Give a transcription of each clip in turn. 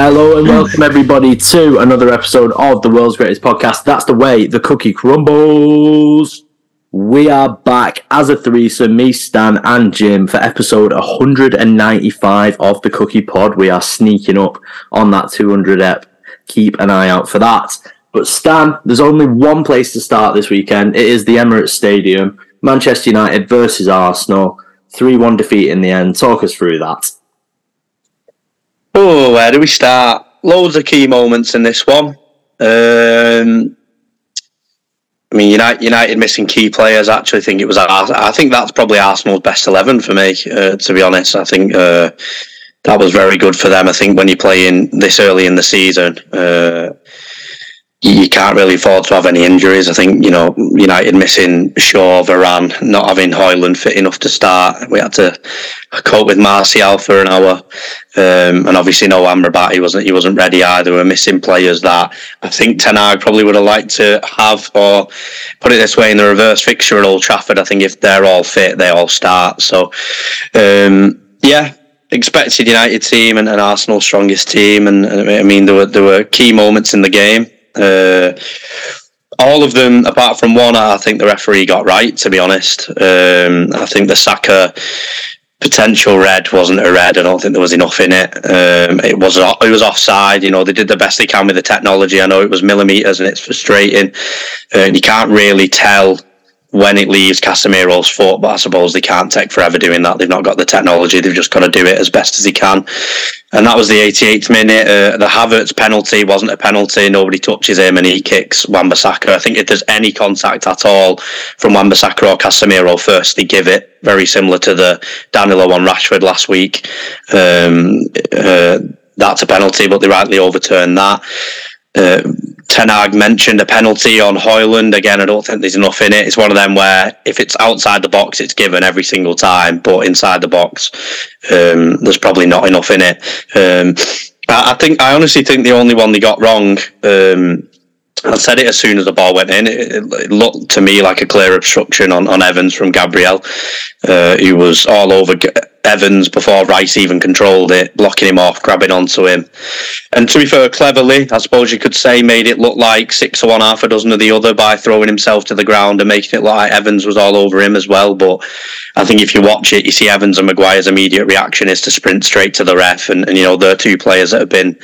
Hello and welcome everybody to another episode of the world's greatest podcast. That's the way the cookie crumbles. We are back as a threesome, me, Stan, and Jim for episode 195 of the Cookie Pod. We are sneaking up on that 200 ep. Keep an eye out for that. But Stan, there's only one place to start this weekend. It is the Emirates Stadium. Manchester United versus Arsenal. 3 1 defeat in the end. Talk us through that. Oh, where do we start? Loads of key moments in this one. Um, I mean, United, United missing key players. I actually think it was. I think that's probably Arsenal's best eleven for me. Uh, to be honest, I think uh, that was very good for them. I think when you play in this early in the season, uh, you can't really afford to have any injuries. I think you know United missing Shaw, Varane, not having Højlund fit enough to start. We had to cope with Martial for an hour, um, and obviously no Amrabat. He wasn't he wasn't ready either. We are missing players that I think Ten Hag probably would have liked to have, or put it this way, in the reverse fixture at Old Trafford. I think if they're all fit, they all start. So um, yeah, expected United team and, and Arsenal's strongest team, and, and I mean there were there were key moments in the game. Uh, all of them, apart from one, I think the referee got right. To be honest, um, I think the Saka potential red wasn't a red. I don't think there was enough in it. Um, it was it was offside. You know, they did the best they can with the technology. I know it was millimeters, and it's frustrating. Uh, you can't really tell when it leaves Casemiro's foot, but I suppose they can't take forever doing that. They've not got the technology. They've just got to do it as best as they can. And that was the 88th minute. Uh, the Havertz penalty wasn't a penalty. Nobody touches him and he kicks Wan-Bissaka. I think if there's any contact at all from Wan-Bissaka or Casemiro first, they give it. Very similar to the Danilo on Rashford last week. Um, uh, that's a penalty, but they rightly overturned that. Uh, Ten Hag mentioned a penalty on Højlund. Again, I don't think there's enough in it. It's one of them where if it's outside the box, it's given every single time, but inside the box, um, there's probably not enough in it. Um, I, I, think I honestly think the only one they got wrong. Um, I said it as soon as the ball went in. It, it, looked to me like a clear obstruction on, on Evans from Gabriel, uh, who was all over Evans before Rice even controlled it, blocking him off, grabbing onto him. And to be fair, cleverly, I suppose you could say, made it look like six of one, half a dozen of the other by throwing himself to the ground and making it look like Evans was all over him as well. But I think if you watch it, you see Evans and Maguire's immediate reaction is to sprint straight to the ref. And, and you know, they're two players that have been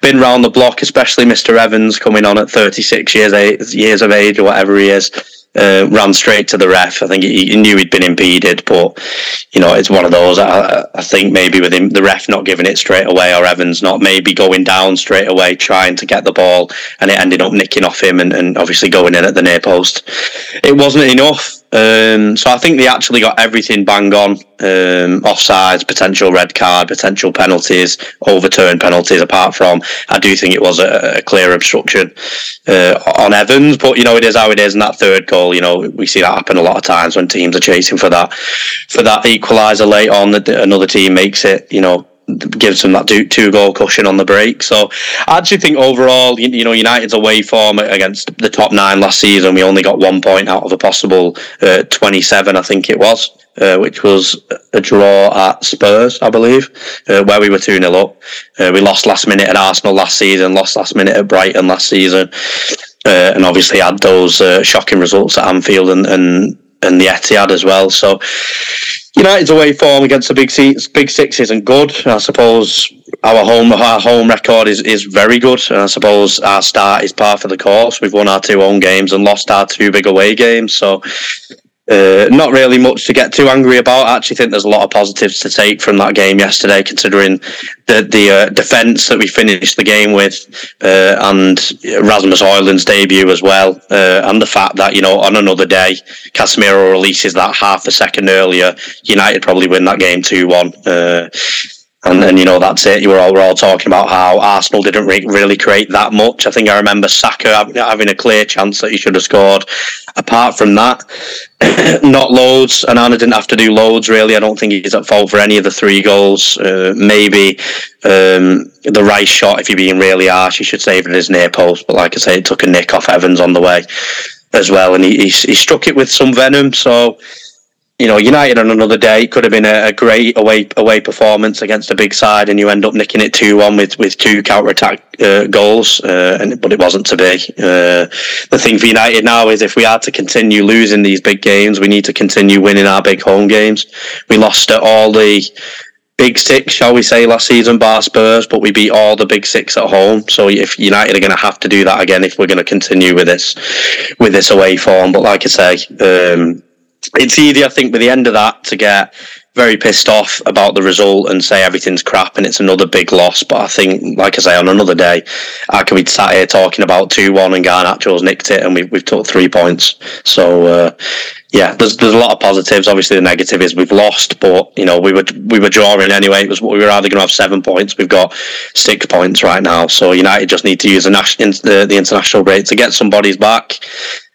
been round the block, especially Mr. Evans coming on at 36 years, years of age or whatever he is uh, ran straight to the ref. I think he, he, knew he'd been impeded, but you know it's one of those. I, I, think maybe with him, the ref not giving it straight away, or Evans not maybe going down straight away, trying to get the ball, and it ended up nicking off him and, and obviously going in at the near post. It wasn't enough. Um, so I think they actually got everything bang on. Um, offsides, potential red card, potential penalties, overturned penalties. Apart from, I do think it was a, a clear obstruction uh, on Evans. But you know, it is how it is. And that third goal, you know, we see that happen a lot of times when teams are chasing for that for that equaliser late on. That another team makes it. You know, gives them that two, two goal cushion on the break. So I actually think overall, you, you, know, United's away form against the top nine last season, we only got one point out of a possible uh, 27, I think it was. Uh, which was a draw at Spurs, I believe, uh, where we were 2 0 up. Uh, we lost last minute at Arsenal last season, lost last minute at Brighton last season, uh, and obviously had those uh, shocking results at Anfield and, and, and the Etihad as well. So United's away form against the big six, big six isn't good. I suppose our home our home record is, is very good, and I suppose our start is par for the course. We've won our two home games and lost our two big away games, so uh, not really much to get too angry about. I actually think there's a lot of positives to take from that game yesterday, considering the the uh, defence that we finished the game with, uh, and Rasmus Højlund's debut as well, uh, and the fact that you know on another day Casemiro releases that half a second earlier, United probably win that game two one. And then you know that's it. You were all we're all talking about how Arsenal didn't re- really create that much. I think I remember Saka having a clear chance that he should have scored. Apart from that, not loads. Onana didn't have to do loads really. I don't think he's at fault for any of the three goals. Uh, maybe um, the right shot, if you're being really harsh, you should save it as near post. But like I say, it took a nick off Evans on the way as well, and he he, he struck it with some venom. So you know, United on another day could have been a, a, great away away performance against a big side, and you end up nicking it two one with with two counter attack uh, goals, uh, and but it wasn't to be. Uh, the thing for United now is if we are to continue losing these big games, we need to continue winning our big home games. We lost at all the big six, shall we say, last season, bar Spurs, but we beat all the big six at home. So if United are going to have to do that again, if we're going to continue with this with this away form, but like I say. Um, it's easy, I think, by the end of that to get very pissed off about the result and say everything's crap and it's another big loss. But I think, like I say, on another day, I could be sat here talking about 2 1 and Garnacho's nicked it and we've, we've took three points. So, uh, yeah, there's there's a lot of positives. Obviously, the negative is we've lost, but you know we were we were drawing anyway. It was we were either going to have seven points. We've got six points right now. So United just need to use the national the, the international break to get some bodies back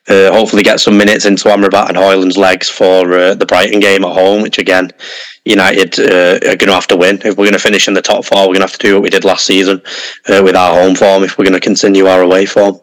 uh, hopefully get some minutes into Amrabat and Højlund's legs for uh, the Brighton game at home, which again, United uh, are going to have to win. If we're going to finish in the top four, we're going to have to do what we did last season uh, with our home form if we're going to continue our away form.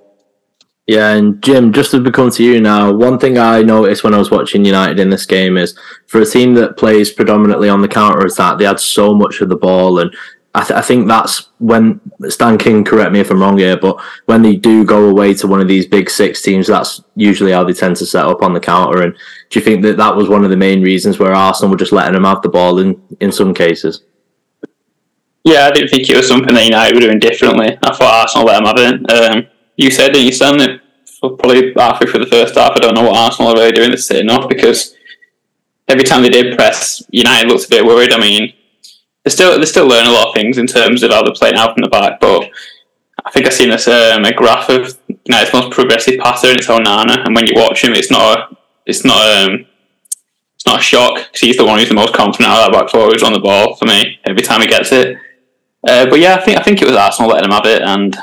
Yeah, and Jim, just to come to you now, one thing I noticed when I was watching United in this game is for a team that plays predominantly on the counter attack, they had so much of the ball and I, th- I, think that's when Stan King, correct me if I'm wrong here, but when they do go away to one of these big six teams, that's usually how they tend to set up on the counter. And do you think that that was one of the main reasons where Arsenal were just letting them have the ball in, in some cases? Yeah, I didn't think it was something that United were doing differently. I thought Arsenal let them have it. Um, you said that you said it probably halfway through the first half. I don't know what Arsenal are really doing this sitting off because every time they did press, United looked a bit worried. I mean, they're still they're still learning a lot of things in terms of how they're playing out from the back. But I think I've seen this um, a graph of you know most progressive passer and it's Onana, and when you watch him, it's not a, it's not um, it's not a shock because he's the one who's the most confident out of that back four who's on the ball for me every time he gets it. Uh, but yeah, I think I think it was Arsenal letting him have it, and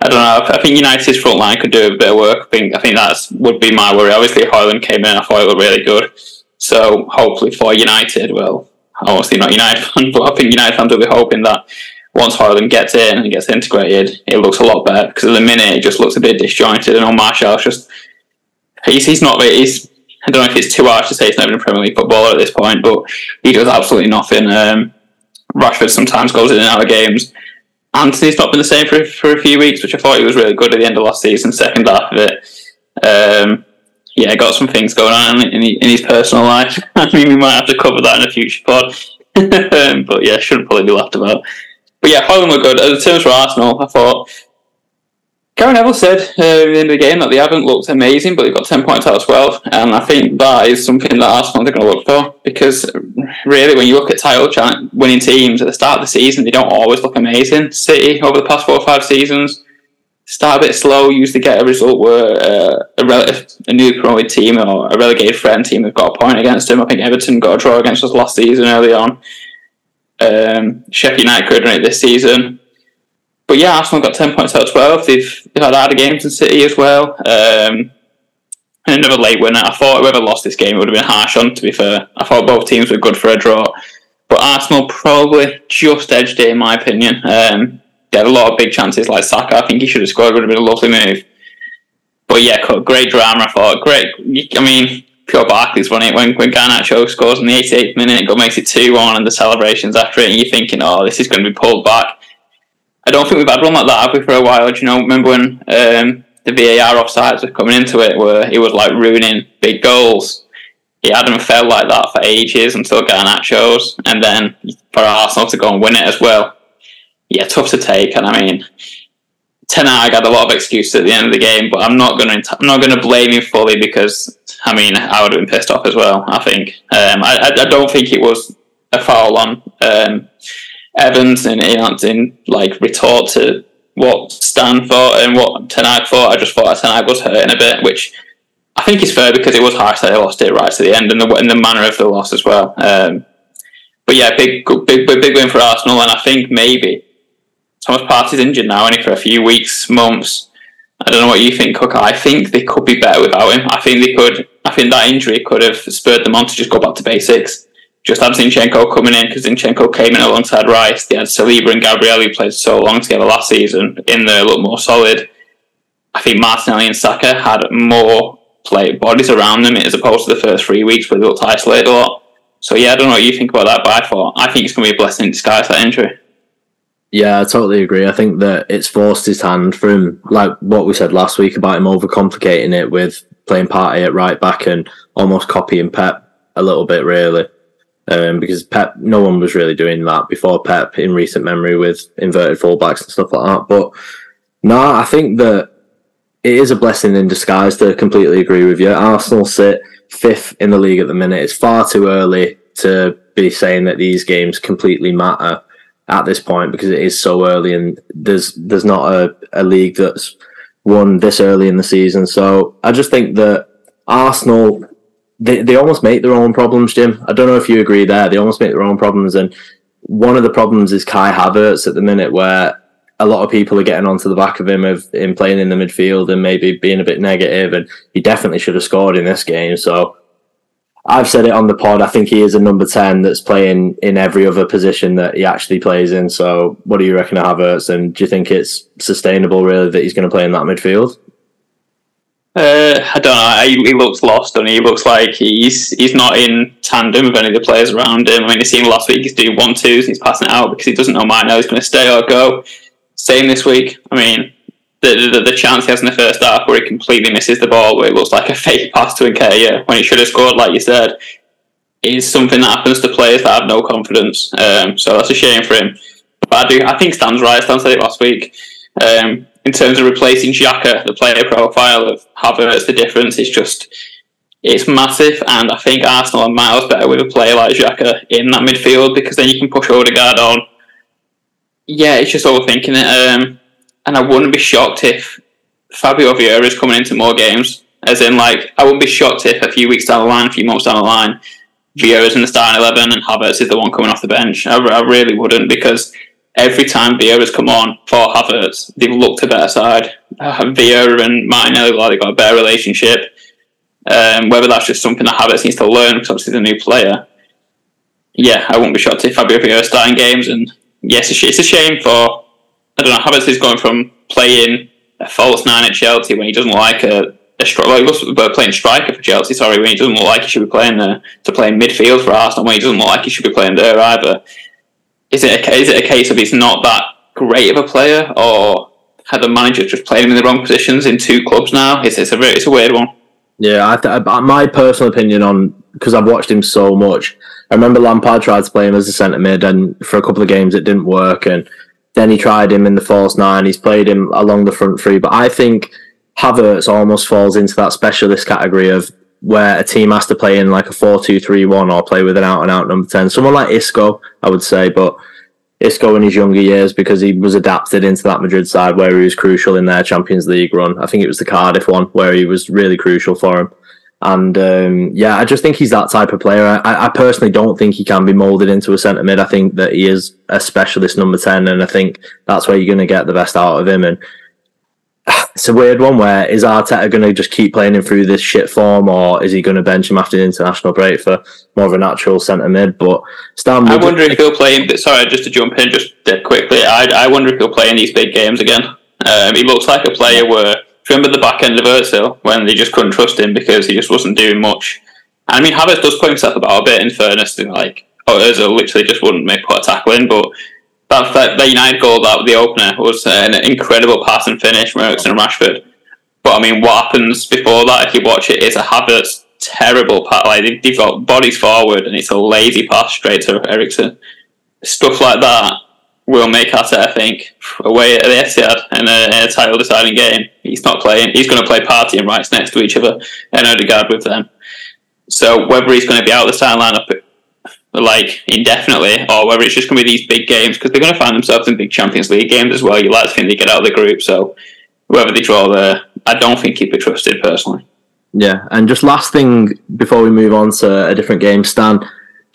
I don't know. I think United's front line could do a bit of work. I think I think that's would be my worry. Obviously, Hojlund came in. I thought it was really good. So hopefully for United, well, obviously not United fan, but I think United fans will be hoping that once Hojlund gets in and gets integrated, it looks a lot better. Because at the minute, it just looks a bit disjointed. And on Martial's just he's he's not he's I don't know if it's too harsh to say he's not even a Premier League footballer at this point, but he does absolutely nothing. Um, Rashford sometimes goes in and out of games. Antony's not been the same for for a few weeks, which I thought he was really good at the end of last season, second half of it. Um, yeah, got some things going on in, in his personal life. I mean, we might have to cover that in a future pod. but yeah, shouldn't probably be laughed about. But yeah, Hojlund were good. As terms for Arsenal, I thought Gary Neville said uh, in the game that they haven't looked amazing, but they've got 10 points out of 12. And I think that is something that Arsenal are going to look for because really, when you look at title winning teams at the start of the season, they don't always look amazing. City, over the past four or five seasons, start a bit slow, usually get a result where uh, a, relative, a new promoted team or a relegated friend team have got a point against them. I think Everton got a draw against us last season early on. Um, Sheffield United could it this season. But yeah, Arsenal got 10 points out of 12. They've, they've had harder games in City as well. Um, and another late winner. I thought whoever lost this game it would have been harsh on, to be fair. I thought both teams were good for a draw. But Arsenal probably just edged it, in my opinion. Um, he had a lot of big chances like Saka. I think he should have scored. It would have been a lovely move. But yeah, great drama. I thought great. I mean, pure Barclays running it when when Garnacho scores in the 88th minute, go makes it two one, and the celebrations after it, and you're thinking, oh, this is going to be pulled back. I don't think we've had one like that have we for a while. Do you know? Remember when um, the VAR offsides were coming into it, where he was like ruining big goals. He hadn't felt like that for ages until Garnacho's, and then for Arsenal to go and win it as well yeah, tough to take. And I mean, Ten Hag had a lot of excuses at the end of the game, but I'm not going to I'm not going to blame him fully because I mean I would have been pissed off as well. I think um, I, I don't think it was a foul on um, Evans in, in in like retort to what Stan thought and what Ten Hag thought. I just thought Ten Hag was hurting a bit, which I think is fair because it was harsh that they lost it right to the end and the in the manner of the loss as well. Um, but yeah, big big big win for Arsenal, and I think maybe Thomas Partey's injured now, only for a few weeks, months. I don't know what you think, Cook. I think they could be better without him. I think they could. I think that injury could have spurred them on to just go back to basics. Just have Zinchenko coming in because Zinchenko came in alongside Rice. They had Saliba and Gabriel who played so long together last season in there, look more solid. I think Martinelli and Saka had more play bodies around them as opposed to the first three weeks where they looked isolated a lot. So yeah, I don't know what you think about that, but I thought I think it's going to be a blessing in disguise that injury. Yeah, I totally agree. I think that it's forced his hand from like what we said last week about him overcomplicating it with playing Partey at right back and almost copying Pep a little bit, really. Um, because Pep, no one was really doing that before Pep in recent memory with inverted fullbacks and stuff like that. But no, I think that it is a blessing in disguise to completely agree with you. Arsenal sit fifth in the league at the minute. It's far too early to be saying that these games completely matter at this point because it is so early and there's there's not a, a league that's won this early in the season. So I just think that Arsenal they, they almost make their own problems, Jim. I don't know if you agree there. They almost make their own problems and one of the problems is Kai Havertz at the minute where a lot of people are getting onto the back of him of him playing in the midfield and maybe being a bit negative and he definitely should have scored in this game. So I've said it on the pod. I think he is a number ten that's playing in every other position that he actually plays in. So, what do you reckon of Havertz? And do you think it's sustainable, really, that he's going to play in that midfield? Uh, I don't know. He, looks lost, and he? he looks like he's he's not in tandem with any of the players around him. I mean, you seen last week he's doing one twos, he's passing it out because he doesn't know might know he's going to stay or go. Same this week. I mean, the, the, the chance he has in the first half where he completely misses the ball, where it looks like a fake pass to Nketiah when he should have scored, like you said, is something that happens to players that have no confidence. Um, so that's a shame for him. But I do, I think Stan's right. Stan said it last week. Um, in terms of replacing Xhaka, the player profile of Havertz, the difference is just it's massive, and I think Arsenal are miles better with a player like Xhaka in that midfield because then you can push Odegaard on. Yeah, it's just overthinking it. Um, and I wouldn't be shocked if Fabio Vieira is coming into more games. As in, like, I wouldn't be shocked if a few weeks down the line, a few months down the line, Vieira's in the starting 11 and Havertz is the one coming off the bench. I, I really wouldn't because every time Vieira's come on for Havertz, they've looked a better side. Uh, Vieira and Martinelli, like, they've got a better relationship. Um, whether that's just something that Havertz needs to learn because obviously he's a new player. Yeah, I wouldn't be shocked if Fabio Vieira is starting games. And yes, it's a shame for I don't know. Havertz is going from playing a false nine at Chelsea when he doesn't like a, a stri- well, he was playing striker for Chelsea. Sorry, when he doesn't look like he should be playing there to play midfield for Arsenal when he doesn't look like he should be playing there either. Is it a, is it a case of he's not that great of a player, or had the manager just played him in the wrong positions in two clubs now? It's, it's a it's a weird one. Yeah, I th- my personal opinion on because I've watched him so much. I remember Lampard tried to play him as a centre mid, and for a couple of games it didn't work. And then he tried him in the false nine. He's played him along the front three. But I think Havertz almost falls into that specialist category of where a team has to play in like a 4-2-3-1 or play with an out and out number 10. Someone like Isco, I would say, but Isco in his younger years because he was adapted into that Madrid side where he was crucial in their Champions League run. I think it was the Cardiff one where he was really crucial for him. And um, yeah, I just think he's that type of player. I, I personally don't think he can be molded into a centre mid. I think that he is a specialist number 10, and I think that's where you're going to get the best out of him. And it's a weird one where is Arteta going to just keep playing him through this shit form, or is he going to bench him after the international break for more of a natural centre mid? But Stan, I wonder if he'll play in. Sorry, just to jump in just quickly, I, I wonder if he'll play in these big games again. Um, he looks like a player where remember the back end of Özil when they just couldn't trust him because he just wasn't doing much? I mean, Havertz does put himself about a bit. In fairness, and like oh, Özil literally just wouldn't make put a tackle in, but. That, that, that United goal, that the opener, was an incredible pass and finish from Eriksen and Rashford. But I mean, what happens before that, if you watch it, is a Havertz terrible pass. Like they've got bodies forward, and it's a lazy pass straight to Eriksen. Stuff like that will make Arteta think away at the Etihad in a, uh, a title deciding game. He's not playing. He's going to play Partey and Rice next to each other and Odegaard with them. So whether he's going to be out of the starting lineup like indefinitely, or whether it's just going to be these big games because they're going to find themselves in big Champions League games as well. You like to think they get out of the group, so whether they draw there, I don't think he'd be trusted personally. Yeah, and just last thing before we move on to a different game, Stan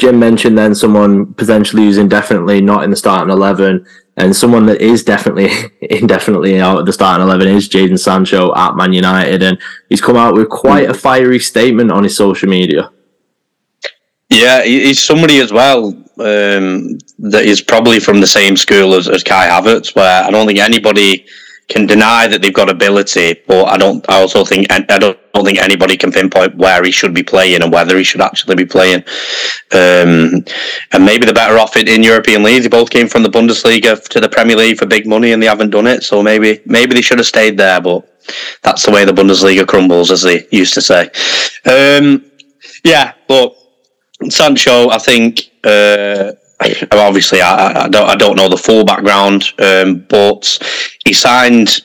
Jim mentioned then someone potentially who's indefinitely not in the starting 11 and someone that is definitely indefinitely out of the starting 11 is Jadon Sancho at Man United and he's come out with quite a fiery statement on his social media. Yeah, he's somebody as well um, that is probably from the same school as, as Kai Havertz, where I don't think anybody can deny that they've got ability, but I don't. I also think I don't, don't think anybody can pinpoint where he should be playing and whether he should actually be playing. Um, and maybe they're better off in, in European leagues. They both came from the Bundesliga to the Premier League for big money, and they haven't done it. So maybe maybe they should have stayed there, but that's the way the Bundesliga crumbles, as they used to say. Um, yeah, but Sancho, I think. Uh, obviously, I, I, don't I don't know the full background, um, but he signed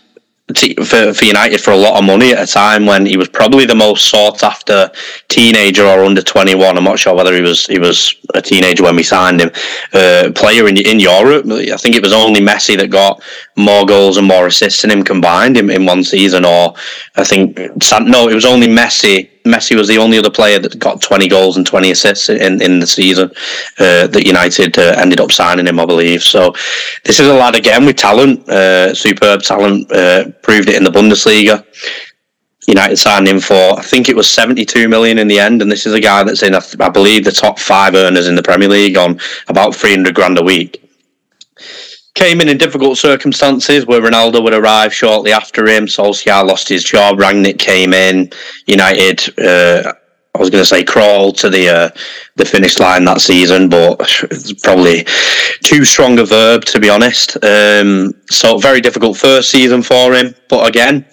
for, for United for a lot of money at a time when he was probably the most sought after teenager or under 21. I'm not sure whether he was he was a teenager when we signed him. Uh, player in in Europe. I think it was only Messi that got more goals and more assists than him combined in, in one season. Or I think no, it was only Messi Messi was the only other player that got 20 goals and 20 assists in, in the season uh, that United uh, ended up signing him, I believe. So this is a lad again with talent, uh, superb talent, uh, proved it in the Bundesliga. United signed him for, I think it was 72 million in the end. And this is a guy that's in, I believe, the top five earners in the Premier League on about 300 grand a week came in in difficult circumstances where Ronaldo would arrive shortly after him. Solskjaer lost his job. Rangnick came in. United, uh, I was going to say, crawled to the uh, the finish line that season, but it's probably too strong a verb to be honest. Um, so very difficult first season for him. But again,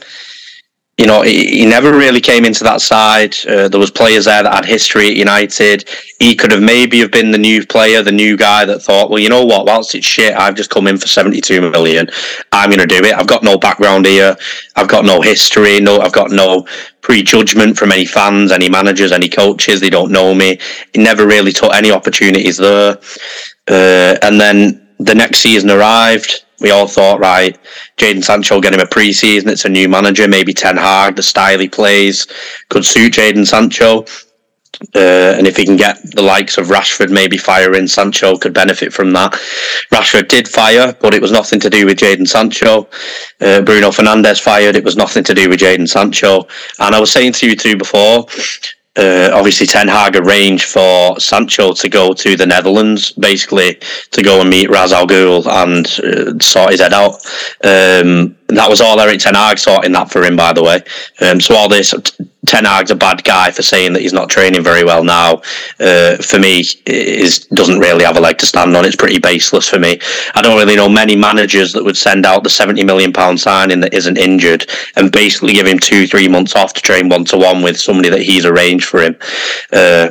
you know, he, he, never really came into that side. Uh, there was players there that had history at United. He could have maybe have been the new player, the new guy that thought, well, you know what? Whilst it's shit, I've just come in for seventy-two million. I'm going to do it. I've got no background here. I've got no history. No, I've got no prejudgment from any fans, any managers, any coaches. They don't know me. He never really took any opportunities there. Uh, and then the next season arrived we all thought, right, Jadon Sancho get him a preseason. It's a new manager, maybe Ten Hag. The style he plays could suit Jadon Sancho. Uh, and if he can get the likes of Rashford maybe firing, Sancho could benefit from that. Rashford did fire, but it was nothing to do with Jadon Sancho. Uh, Bruno Fernandes fired, it was nothing to do with Jadon Sancho. And I was saying to you two before, uh, obviously Ten Hag arranged for Sancho to go to the Netherlands, basically to go and meet Ras Al Ghul and uh, sort his head out. Um, that was all Erik Ten Hag sorting that for him, by the way. Um, so all this, Ten Hag's a bad guy for saying that he's not training very well now. Uh, for me, is doesn't really have a leg to stand on. It's pretty baseless for me. I don't really know many managers that would send out the seventy million pound signing that isn't injured and basically give him two, three months off to train one to one with somebody that he's arranged for him. Uh,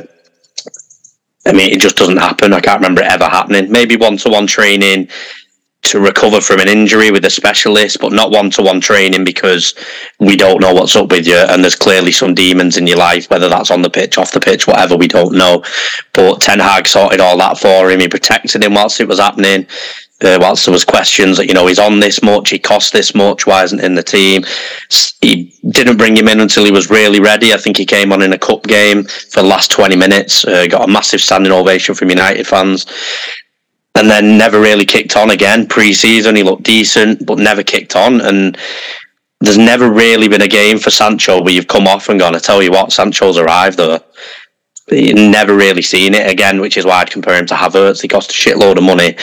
I mean, it just doesn't happen. I can't remember it ever happening. Maybe one to one training to recover from an injury with a specialist, but not one to one training because we don't know what's up with you. And there's clearly some demons in your life, whether that's on the pitch, off the pitch, whatever, we don't know. But Ten Hag sorted all that for him. He protected him whilst it was happening. Uh, whilst there was questions that you know he's on this much, he cost this much, why isn't in the team? He didn't bring him in until he was really ready. I think he came on in a cup game for the last twenty minutes, uh, got a massive standing ovation from United fans, and then never really kicked on again. Pre-season, he looked decent, but never kicked on. And there's never really been a game for Sancho where you've come off and gone, I tell you what, Sancho's arrived though never really seen it again, which is why I'd compare him to Havertz. He cost a shitload of money.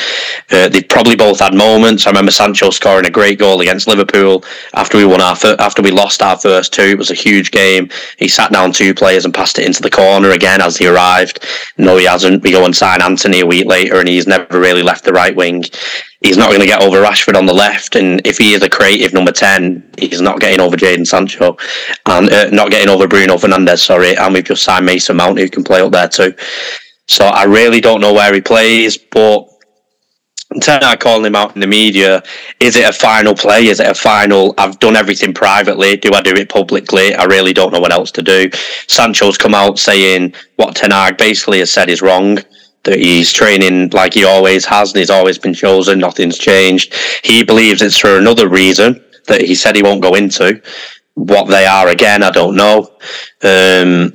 Uh, they've probably both had moments. I remember Sancho scoring a great goal against Liverpool after we won our fir- after we lost our first two. It was a huge game. He sat down two players and passed it into the corner again as he arrived. No, he hasn't. We go and sign Antony a week later, and he's never really left the right wing he's not going to get over Rashford on the left. And if he is a creative number 10, he's not getting over Jadon Sancho and uh, not getting over Bruno Fernandes, sorry. And we've just signed Mason Mount, who can play up there too. So I really don't know where he plays, but Hag calling him out in the media. Is it a final play? Is it a final? I've done everything privately. Do I do it publicly? I really don't know what else to do. Sancho's come out saying what Ten Hag basically has said is wrong that he's training like he always has and he's always been chosen. Nothing's changed. He believes it's for another reason that he said he won't go into. What they are again, I don't know. Um,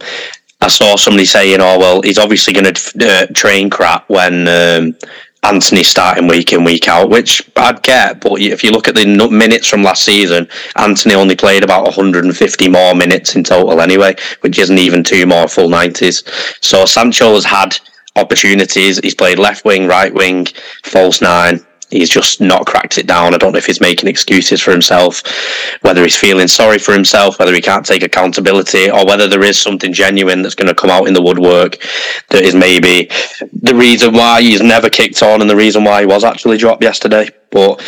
I saw somebody saying, "Oh well, he's obviously going to uh, train crap when um, Antony's starting week in week out," which I'd get. But if you look at the minutes from last season, Antony only played about 150 more minutes in total anyway, which isn't even two more full 90s. So Sancho has had opportunities. He's played left wing, right wing, false nine. he's just not cracked it down. I don't know if he's making excuses for himself, whether he's feeling sorry for himself, whether he can't take accountability, or whether there is something genuine that's going to come out in the woodwork that is maybe the reason why he's never kicked on and the reason why he was actually dropped yesterday. But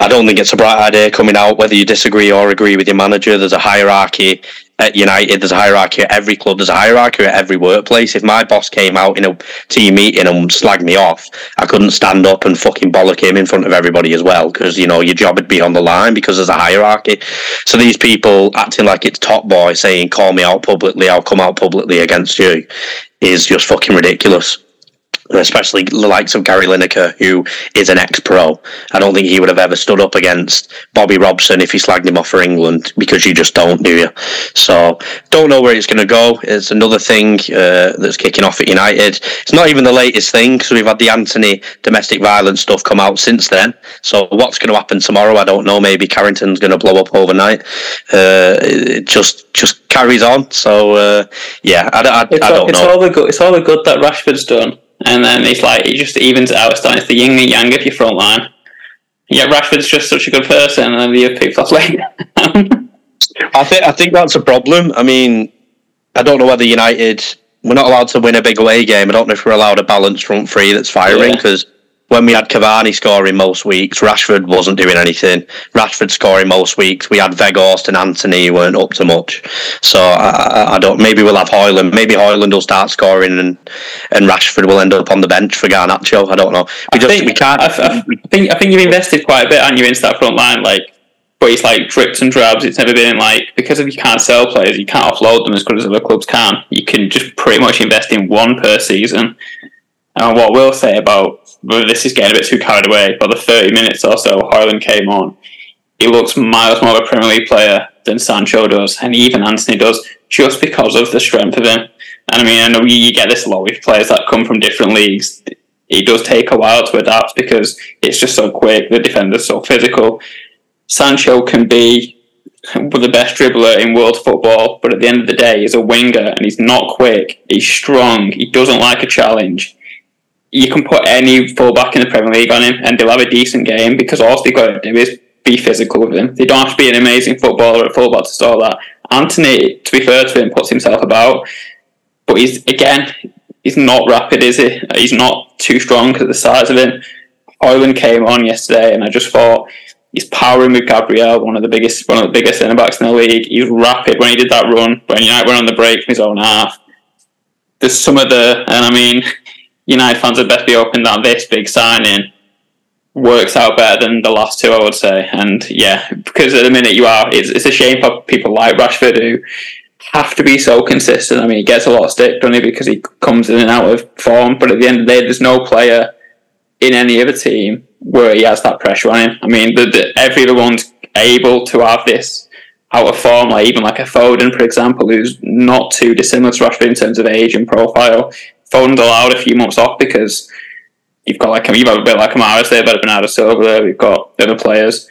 I don't think it's a bright idea coming out, whether you disagree or agree with your manager. There's a hierarchy at United, there's a hierarchy at every club, there's a hierarchy at every workplace. If my boss came out in a team meeting and slagged me off, I couldn't stand up and fucking bollock him in front of everybody as well, because, you know, your job would be on the line because there's a hierarchy. So these people acting like it's top boy saying, call me out publicly, I'll come out publicly against you, is just fucking ridiculous especially the likes of Gary Lineker, who is an ex-pro. I don't think he would have ever stood up against Bobby Robson if he slagged him off for England because you just don't, do you? So don't know where it's going to go. It's another thing uh, that's kicking off at United. It's not even the latest thing because we've had the Antony domestic violence stuff come out since then. So what's going to happen tomorrow? I don't know. Maybe Carrington's going to blow up overnight. Uh, it just just carries on. So uh, yeah, I, I, I don't it's know. All the good, it's all the good that Rashford's done and then it's like it just evens it out. It's starting the yin and yang of your front line. Yeah, Rashford's just such a good person, and then the other people are like. I think I think that's a problem. I mean, I don't know whether United we're not allowed to win a big away game. I don't know if we're allowed a balanced front three that's firing because yeah when we had Cavani scoring most weeks, Rashford wasn't doing anything. Rashford scoring most weeks. We had Weghorst and Antony weren't up to much. So I, I, don't. Maybe we'll have Højlund. Maybe Højlund will start scoring, and and Rashford will end up on the bench for Garnacho. I don't know. We I just think, we can't. I, I, think I think you've invested quite a bit on you into that front line, like. But it's like drips and drabs. It's never been like because if you can't sell players, you can't offload them as good as other clubs can. You can just pretty much invest in one per season. And what we'll say about but this is getting a bit too carried away. But the 30 minutes or so Højlund came on, he looks miles more of a Premier League player than Sancho does, and even Antony does, just because of the strength of him. And I mean, I know you get this a lot with players that come from different leagues. It does take a while to adapt because it's just so quick. The defender's so physical. Sancho can be the best dribbler in world football, but at the end of the day, he's a winger and he's not quick. He's strong. He doesn't like a challenge you can put any fullback in the Premier League on him and they'll have a decent game because all they've got to do is be physical with him. They don't have to be an amazing footballer at fullback to start that. Antony, to be fair to him, puts himself about, but he's again, he's not rapid, is he? He's not too strong at the size of him. Højlund came on yesterday, and I just thought he's powering with Gabriel, one of the biggest, one of the biggest centre backs in the league. He's rapid when he did that run when United went on the break from his own half. There's some of the, and I mean, United fans would best be hoping that this big signing works out better than the last two, I would say. And yeah, because at the minute you are, it's, it's a shame for people like Rashford who have to be so consistent. I mean, he gets a lot of stick, doesn't he, because he comes in and out of form. But at the end of the day, there's no player in any other team where he has that pressure on him. I mean, the, the, everyone's able to have this out of form, like even like a Foden, for example, who's not too dissimilar to Rashford in terms of age and profile. Foden's allowed a few months off because you've got like you've got a bit like Mahrez there, but Bernardo Silva there. We've got other players.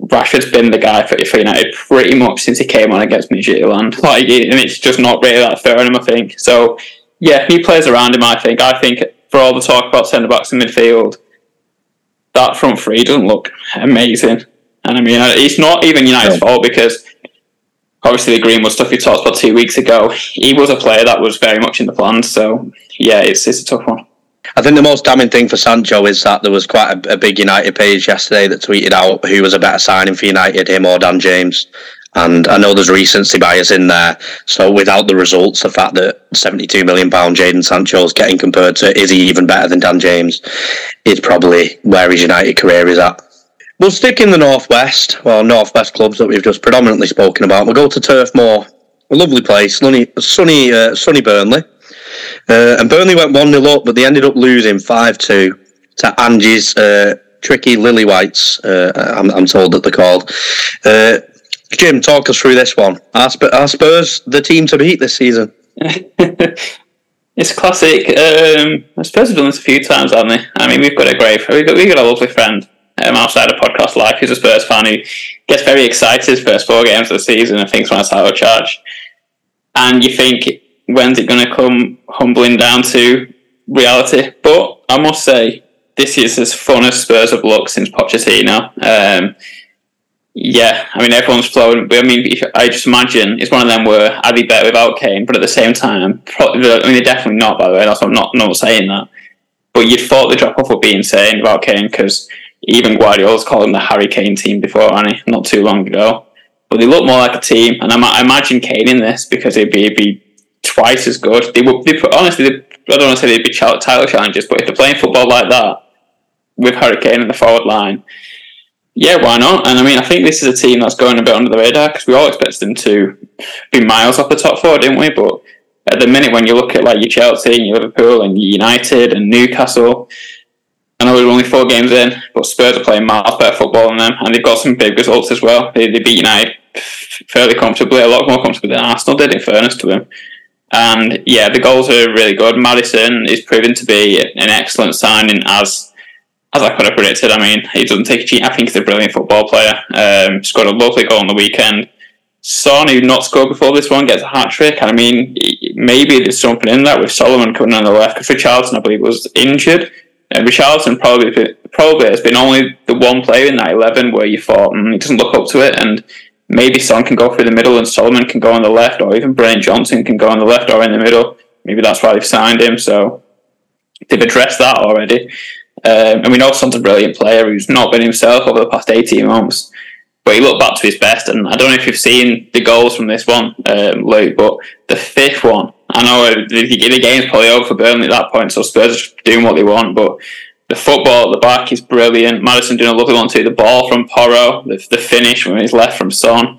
Rashford's been the guy for, for United pretty much since he came on against Midtjylland. Like, and it's just not really that fair on him, I think. So, yeah, new players around him. I think. I think for all the talk about centre backs in midfield, that front three doesn't look amazing. And I mean, it's not even United's fault because obviously the Greenwood stuff you talked about two weeks ago, he was a player that was very much in the plans. So yeah, it's it's a tough one. I think the most damning thing for Sancho is that there was quite a, a, big United page yesterday that tweeted out who was a better signing for United, him or Dan James. And I know there's recency bias in there. So without the results, the fact that 72 million pound Jadon Sancho is getting compared to is he even better than Dan James is probably where his United career is at. We'll stick in the northwest, well, northwest clubs that we've just predominantly spoken about. We'll go to Turf Moor, a lovely place, sunny, sunny, uh, sunny Burnley. Uh, and Burnley went 1 0 up, but they ended up losing 5 2 to Ange's uh, tricky Lily Whites, uh, I'm, I'm, told that they're called. Uh, Jim, talk us through this one. Are, Sp- are Spurs the team to beat this season? it's classic. Um, I suppose we've done this a few times, haven't we? I mean, we've got a great, we've got, we've got a lovely friend um, outside of podcast life who's a Spurs fan who gets very excited first four games of the season and thinks it's out of charge. And you think, when's it going to come humbling down to reality? But I must say, this is as fun as Spurs have looked since Pochettino. Um, yeah, I mean everyone's flowing. I mean, I just imagine it's one of them where I'd be better without Kane, but at the same time, I mean they're definitely not. By the way, that's I'm not not saying that. But you'd thought the drop off would be insane without Kane because even Guardiola's called them the Harry Kane team before, and not too long ago. But they look more like a team, and I, I imagine Kane in this because it'd be, it'd be twice as good. They would, they, honestly, they, I don't want to say they'd be title challengers, but if they're playing football like that with Harry Kane in the forward line, yeah, why not? And I mean, I think this is a team that's going a bit under the radar because we all expected them to be miles off the top four, didn't we? But at the minute, when you look at like your Chelsea and your Liverpool and your United and Newcastle, I know we're only four games in, but Spurs are playing miles better football than them, and they've got some big results as well. They, they beat United fairly comfortably, a lot more comfortably than Arsenal did, in fairness to them. And yeah, the goals are really good. Maddison is proven to be an excellent signing as as I could have predicted. I mean, he doesn't take a cheat. I think he's a brilliant football player. Um, scored a lovely goal on the weekend. Son, who not scored before this one, gets a hat trick. I mean, maybe there's something in that with Solomon coming on the left because Richarlison, I believe, was injured. And Richarlison probably probably has been only the one player in that eleven where you thought mm, he doesn't look up to it, and maybe Son can go through the middle and Solomon can go on the left, or even Brennan Johnson can go on the left or in the middle. Maybe that's why they've signed him. So they've addressed that already. Um, and we know Son's a brilliant player who's not been himself over the past 18 months. But he looked back to his best, and I don't know if you've seen the goals from this one, um, Luke, but the fifth one, I know uh, the, the game's probably over for Burnley at that point, so Spurs are doing what they want, but the football at the back is brilliant. Maddison doing a lovely one too. The ball from Porro, the, the finish when he's left from Son.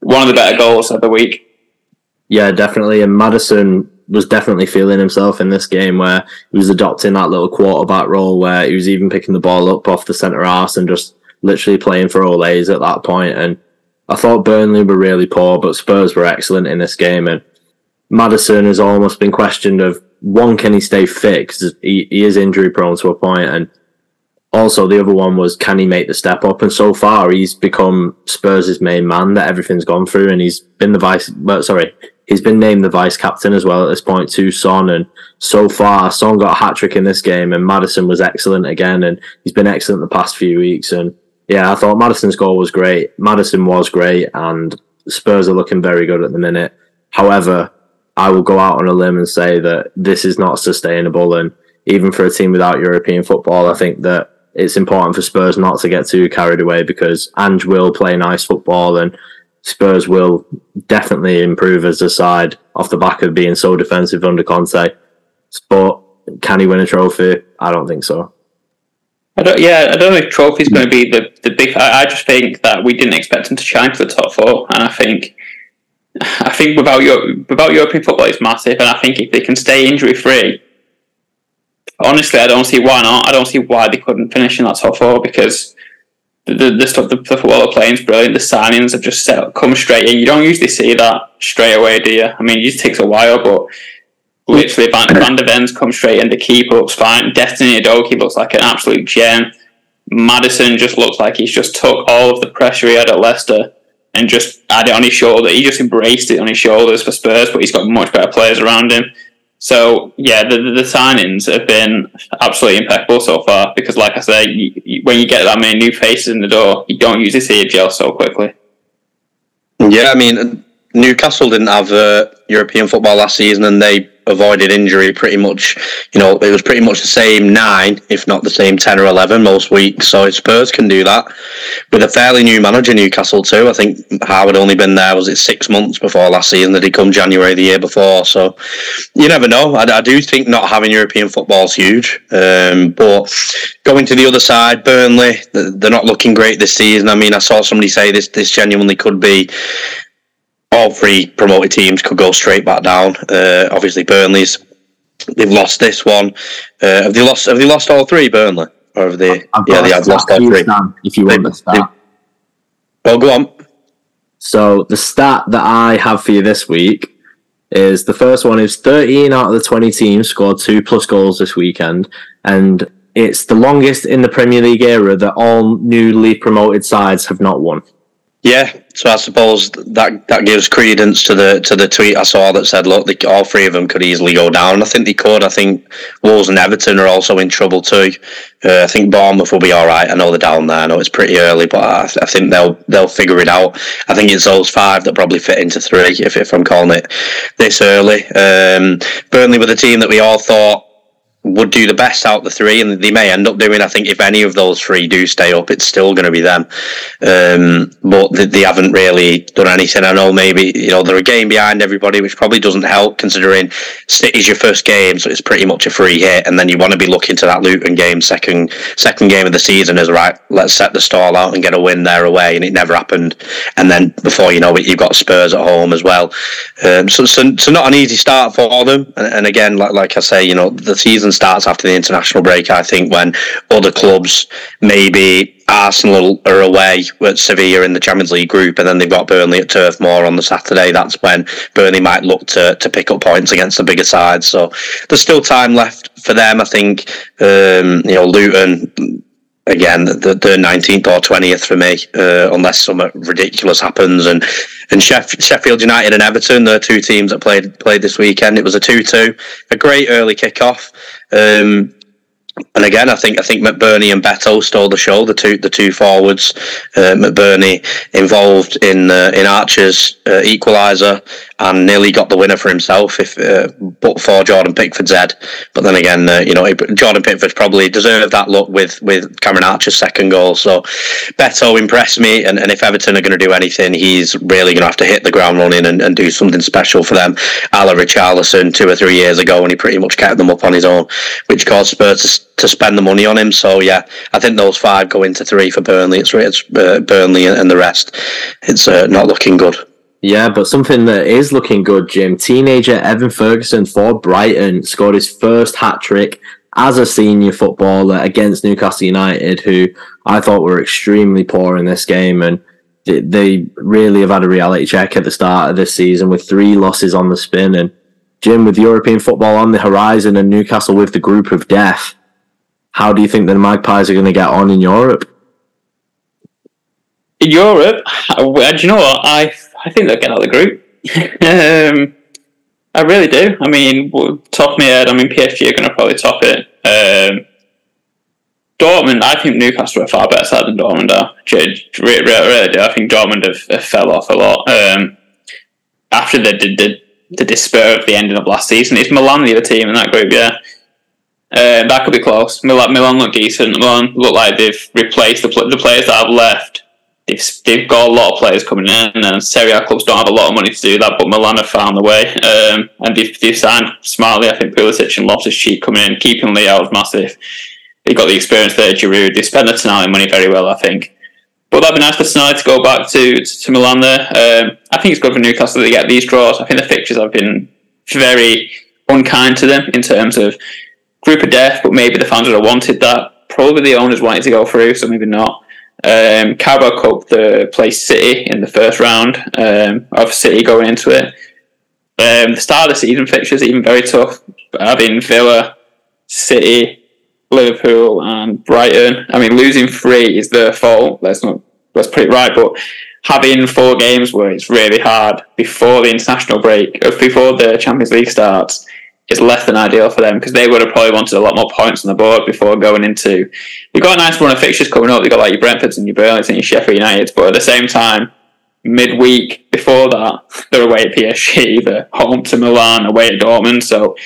One of the better goals of the week. Yeah, definitely. And Maddison was definitely feeling himself in this game where he was adopting that little quarterback role where he was even picking the ball up off the centre arse and just literally playing for Olays at that point. And I thought Burnley were really poor, but Spurs were excellent in this game. And Maddison has almost been questioned of one, can he stay fit? Because he, he is injury prone to a point. point, and also the other one was can he make the step up? And so far, he's become Spurs' main man that everything's gone through, and he's been the vice. Well, sorry, he's been named the vice captain as well at this point to Son. And so far, Son got a hat trick in this game, and Maddison was excellent again, and he's been excellent the past few weeks. And yeah, I thought Maddison's goal was great. Maddison was great, and Spurs are looking very good at the minute. However, I will go out on a limb and say that this is not sustainable. And even for a team without European football, I think that it's important for Spurs not to get too carried away because Ange will play nice football and Spurs will definitely improve as a side off the back of being so defensive under Conte. But can he win a trophy? I don't think so. I don't, yeah, I don't know if trophy's going to be the, the big. I, I just think that we didn't expect him to shine for the top four, and I think I think without your without European football, it's massive, and I think if they can stay injury free, honestly, I don't see why not. I don't see why they couldn't finish in that top four because the the, the stuff the, the football they're playing is brilliant. The signings have just set, come straight in. You don't usually see that straight away, do you? I mean, it just takes a while, but literally Van, Van der Ven's come straight in. The keeper looks fine. Destiny Udogie looks like an absolute gem. Maddison just looks like he's just took all of the pressure he had at Leicester and just had it on his shoulder. He just embraced it on his shoulders for Spurs, but he's got much better players around him. So yeah, the, the, the signings have been absolutely impeccable so far. Because, like I say, you, you, when you get that many new faces in the door, you don't usually see it gel so quickly. Yeah, I mean, Newcastle didn't have uh, European football last season, and they avoided injury pretty much. You know, it was pretty much the same nine, if not the same ten or eleven most weeks. So Spurs can do that with a fairly new manager, Newcastle too. I think Howard only been there was it six months before last season that he come January the year before. So you never know. I, I do think not having European football is huge, um, but going to the other side, Burnley, they're not looking great this season. I mean, I saw somebody say this this genuinely could be all three promoted teams could go straight back down. Uh, obviously, Burnley's they've lost this one. Uh, have they lost? Have they lost all three, Burnley? Or have they? yeah, they have lost all three. If you want the stat. Well, go on. So the stat that I have for you this week is the first one is 13 out of the 20 teams scored two plus goals this weekend, and it's the longest in the Premier League era that all newly promoted sides have not won. Yeah, so I suppose that that gives credence to the to the tweet I saw that said, look, they, all three of them could easily go down. I think they could. I think Wolves and Everton are also in trouble too. Uh, I think Bournemouth will be all right. I know they're down there. I know it's pretty early, but I, I, think they'll they'll figure it out. I think it's those five that probably fit into three if, if I'm calling it this early. Um, Burnley were the team that we all thought would do the best out the three, and they may end up doing. I think if any of those three do stay up, it's still going to be them. Um, but they, they, haven't really done anything. I know maybe you know they're a game behind everybody, which probably doesn't help considering City's your first game, so it's pretty much a free hit, and then you want to be looking to that Luton game, second second game of the season, as right. Let's set the stall out and get a win there away, and it never happened. And then before you know it, you've got Spurs at home as well. Um, so, so, so not an easy start for them. And, and again, like like I say, you know the season starts after the international break. I think when other clubs, maybe Arsenal are away at Sevilla in the Champions League group, and then they've got Burnley at Turf Moor on the Saturday. That's when Burnley might look to to pick up points against the bigger sides. So there's still time left for them. I think um, you know Luton again the, the 19th or 20th for me uh, unless something ridiculous happens. And and Sheff- Sheffield United and Everton the two teams that played played this weekend. It was a 2-2 a great early kickoff. Um, and again, I think I think McBurnie and Beto stole the show. The two the two forwards, uh, McBurnie involved in uh, in Archer's uh, equaliser and nearly got the winner for himself if uh, but for Jordan Pickford's head. But then again, uh, you know Jordan Pickford probably deserved that look with with Cameron Archer's second goal. So Beto impressed me, and, and if Everton are going to do anything, he's really going to have to hit the ground running and, and do something special for them. A la Richarlison two or three years ago when he pretty much kept them up on his own, which caused Spurs to, to spend the money on him. So yeah, I think those five go into three for Burnley. It's, it's uh, Burnley and the rest. It's uh, not looking good. Yeah, but something that is looking good, Jim. Teenager Evan Ferguson for Brighton scored his first hat trick as a senior footballer against Newcastle United, who I thought were extremely poor in this game. And they really have had a reality check at the start of this season with three losses on the spin. And Jim, with European football on the horizon and Newcastle with the group of death, how do you think the Magpies are going to get on in Europe? In Europe, do you know what? I I think they'll get out of the group. um, I really do. I mean, top my head, I mean, PSG are going to probably top it. Um, Dortmund, I think Newcastle are far better side than Dortmund are. Really, really do. I think Dortmund have, have fell off a lot. Um, after the, the, the despair of the ending of last season, it's Milan the other team in that group, yeah. Uh, that could be close. Milan, Milan look decent. Milan look like they've replaced the, the players that have left they've, they've got a lot of players coming in, and Serie A clubs don't have a lot of money to do that, but Milan have found the way. Um, and they've, they've signed smartly. I think Pulisic and Loftus Cheek coming in, keeping Leao massive. They got the experience there, Giroud. They spent the Tonali money very well, I think. But that'd be nice for Tonali to go back to, to, to Milan there. Um, I think it's good for Newcastle to get these draws. I think the fixtures have been very unkind to them in terms of group of death, but maybe the fans would have wanted that. Probably the owners wanted to go through, so maybe not. Um, Carabao Cup, the place City in the first round um, of City going into it. Um, the start of the season fixtures even very tough. Having Villa, City, Liverpool, and Brighton. I mean, losing three is their fault. Let's not let's put it right. But having four games where it's really hard before the international break, before the Champions League starts, is less than ideal for them because they would have probably wanted a lot more points on the board before going into. You've got a nice run of fixtures coming up. You've got like your Brentfords and your Burnleys and your Sheffield United, but at the same time, midweek before that, they're away at PSG, they're home to Milan, away at Dortmund. So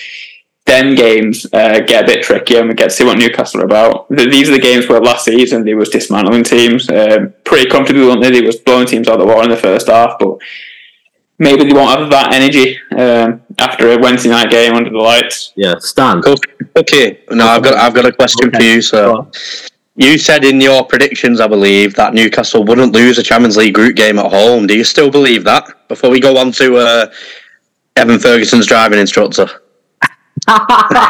them games uh, get a bit trickier and we get to see what Newcastle are about. These are the games where last season they was dismantling teams um, pretty comfortably, weren't they? They was blowing teams out of the water in the first half, but maybe they won't have that energy um, after a Wednesday night game under the lights. Yeah, Stan. Okay, now I've got I've got a question okay. for you. So, you said in your predictions, I believe, that Newcastle wouldn't lose a Champions League group game at home. Do you still believe that? Before we go on to uh, Evan Ferguson's driving instructor. are,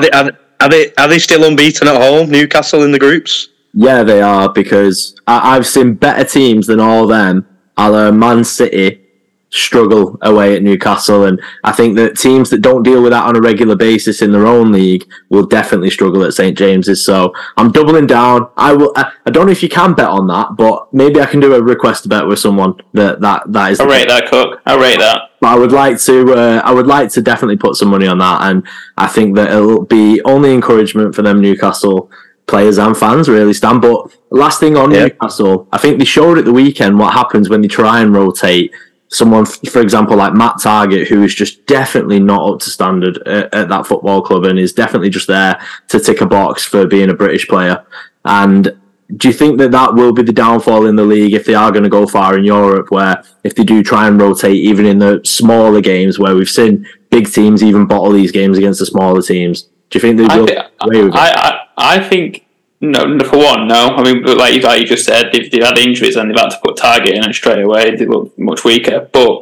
they, are, are, they, are they still unbeaten at home, Newcastle in the groups? Yeah, they are because I, I've seen better teams than all them a la Man City, struggle away at Newcastle. And I think that teams that don't deal with that on a regular basis in their own league will definitely struggle at St James's. So I'm doubling down. I will. I, I don't know if you can bet on that, but maybe I can do a request bet with someone that that that is. I rate that, Cook. I rate that. But I would like to. Uh, I would like to definitely put some money on that, and I think that it'll be only encouragement for them Newcastle players and fans really stand. But last thing on Yeah. Newcastle, I think they showed at the weekend what happens when they try and rotate someone, for example, like Matt Targett, who is just definitely not up to standard at, at that football club and is definitely just there to tick a box for being a British player. And do you think that that will be the downfall in the league if they are going to go far in Europe, where if they do try and rotate, even in the smaller games where we've seen big teams even bottle these games against the smaller teams? Do you think they will thi- get away with it? I, I, I think no. For one, no. I mean, like you, like you just said, they've, they've had injuries and they've had to put Targett in, and straight away they look much weaker. But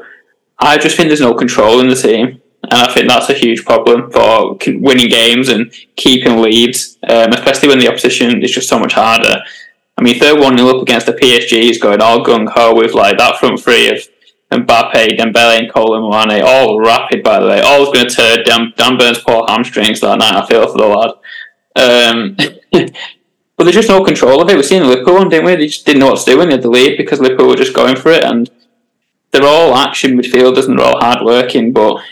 I just think there's no control in the team, and I think that's a huge problem for winning games and keeping leads, um, especially when the opposition is just so much harder. I mean, third one nil up against the PSG is going all gung ho with like that front three of Mbappe, Dembele, and Kolo Muani, all rapid by the way. All's going to turn Dan, Dan Burn's poor hamstrings that night. I feel for the lad. Um, but there's just no control of it. We've seen Liverpool one, didn't we? They just didn't know what to do when they had the lead because Liverpool were just going for it. And they're all action midfielders and they're all hard working, but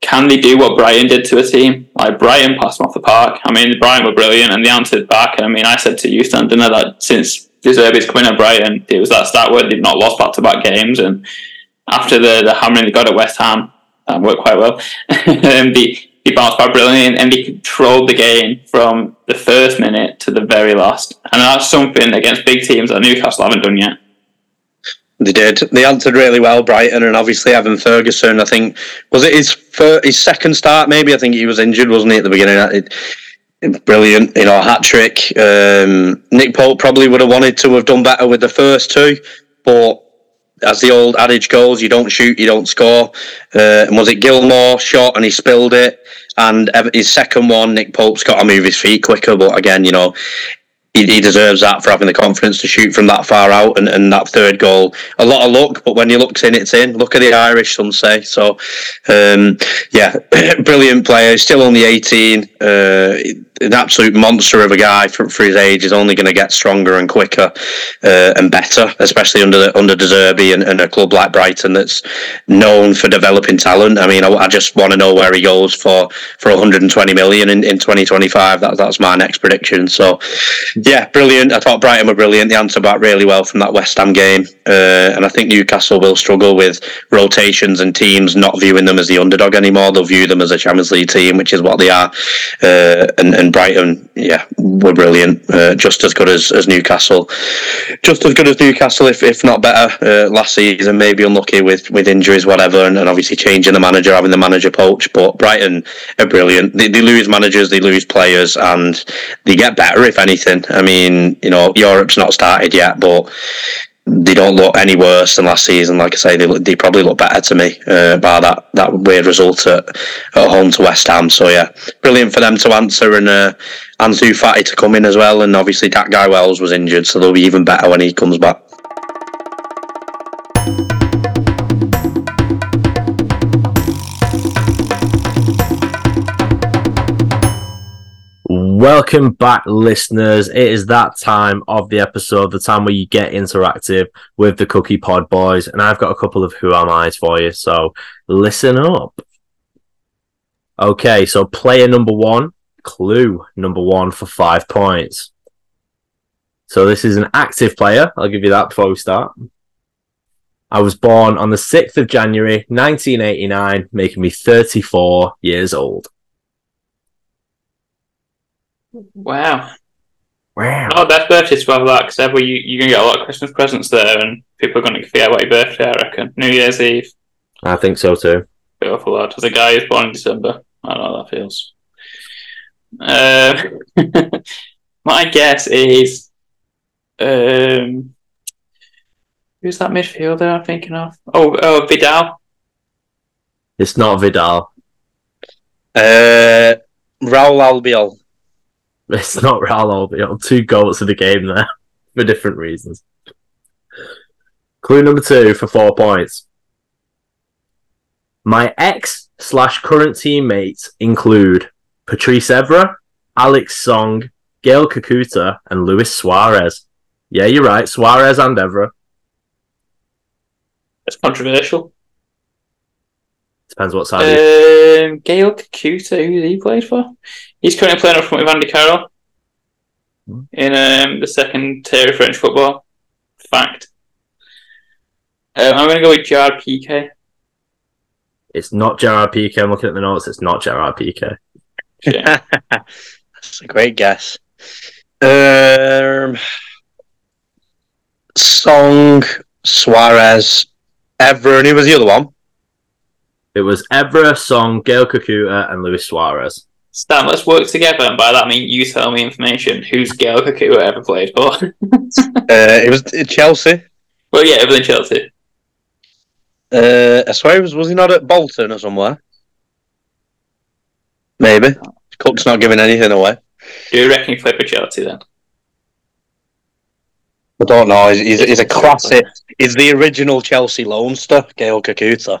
can they do what Brighton did to a team? Like Brighton passed them off the park. I mean, Brighton were brilliant and they answered back. And I mean, I said to you, Stan, didn't I, that since De Zerbi's coming at Brighton, it was that start where they've not lost back to back games. And after the, the hammering they got at West Ham, that worked quite well. um, they bounced back brilliantly and he controlled the game from the first minute to the very last. And that's something against big teams that Newcastle haven't done yet. They did. They answered really well, Brighton, and obviously Evan Ferguson. I think was it his fir- his second start. Maybe I think he was injured, wasn't he, at the beginning? It- brilliant, you know, hat trick. Um, Nick Pope probably would have wanted to have done better with the first two, but as the old adage goes, you don't shoot, you don't score. Uh, and was it Gilmour shot and he spilled it? And his second one, Nick Pope's got to move his feet quicker. But again, you know, he, he deserves that for having the confidence to shoot from that far out. And, and that third goal, a lot of luck, but when you look's in, it's in. Look at the Irish, some say. So, um, yeah, brilliant player. He's still only 18. Uh, an absolute monster of a guy for, for his age is only going to get stronger and quicker uh, and better, especially under the, under De Zerbi and, and a club like Brighton that's known for developing talent. I mean, I, I just want to know where he goes for, for 120 million in, in 2025. That, that's my next prediction. So, yeah, brilliant. I thought Brighton were brilliant. They answered back really well from that West Ham game, uh, and I think Newcastle will struggle with rotations and teams not viewing them as the underdog anymore. They'll view them as a Champions League team, which is what they are. Uh, and, and Brighton, yeah, were brilliant, uh, just as good as, as Newcastle, just as good as Newcastle, if, if not better. Uh, last season, maybe unlucky with, with injuries, whatever, and, and obviously changing the manager, having the manager poach. But Brighton are brilliant. They, they lose managers, they lose players, and they get better if anything. I mean, you know, Europe's not started yet, but they don't look any worse than last season. Like I say, they look, they probably look better to me uh, by that that weird result at, at home to West Ham. So yeah, brilliant for them to answer and uh, Fati to come in as well. And obviously that guy Wells was injured, so they'll be even better when he comes back. Welcome back, listeners. It is that time of the episode, the time where you get interactive with the Cookie Pod boys, and I've got a couple of Who Am I's for you, so listen up. Okay, so player number one, clue number one for five points. So this is an active player. I'll give you that before we start. I was born on the 6th of January, 1989, making me 34 years old. Wow. Wow. Oh, best birthday to have that because every you you're gonna get a lot of Christmas presents there, and people are gonna forget about your birthday. I reckon New Year's Eve. I think so too. Bit awful lad. As a guy who's born in December, I don't know how that feels. Uh, my guess is, um, who's that midfielder I'm thinking of? Oh, oh, Vidal. It's not Vidal. Uh, Raul Albiol. It's not Raul Albiol. Two goals of the game there for different reasons. Clue number two for four points. My ex slash current teammates include Patrice Evra, Alex Song, Gaël Kakuta, and Luis Suarez. Yeah, you're right. Suarez and Evra. It's controversial. Depends what side. Um, Gaël Kakuta, who he played for? He's currently playing up front with Andy Carroll Hmm. in um, the second tier of French football. Fact. Um, I'm going to go with Gerard Piqué. It's not Gerard Piqué. I'm looking at the notes. It's not Gerard Piqué. Yeah. That's a great guess. Um, Song, Suarez, Evra, and who was the other one? It was Evra, Song, Gaël Kakuta, and Luis Suarez. Stan, let's work together, and by that I mean you tell me information. Who's Gaël Kakuta ever played for? Uh, it was Chelsea. well, yeah, Evelyn Chelsea. Uh, I swear, was was he not at Bolton or somewhere? Maybe. Cook's not giving anything away. Do you reckon he played for Chelsea then? I don't know. He's, he's, he's a classic. He's the original Chelsea loanster, Gaël Kakuta.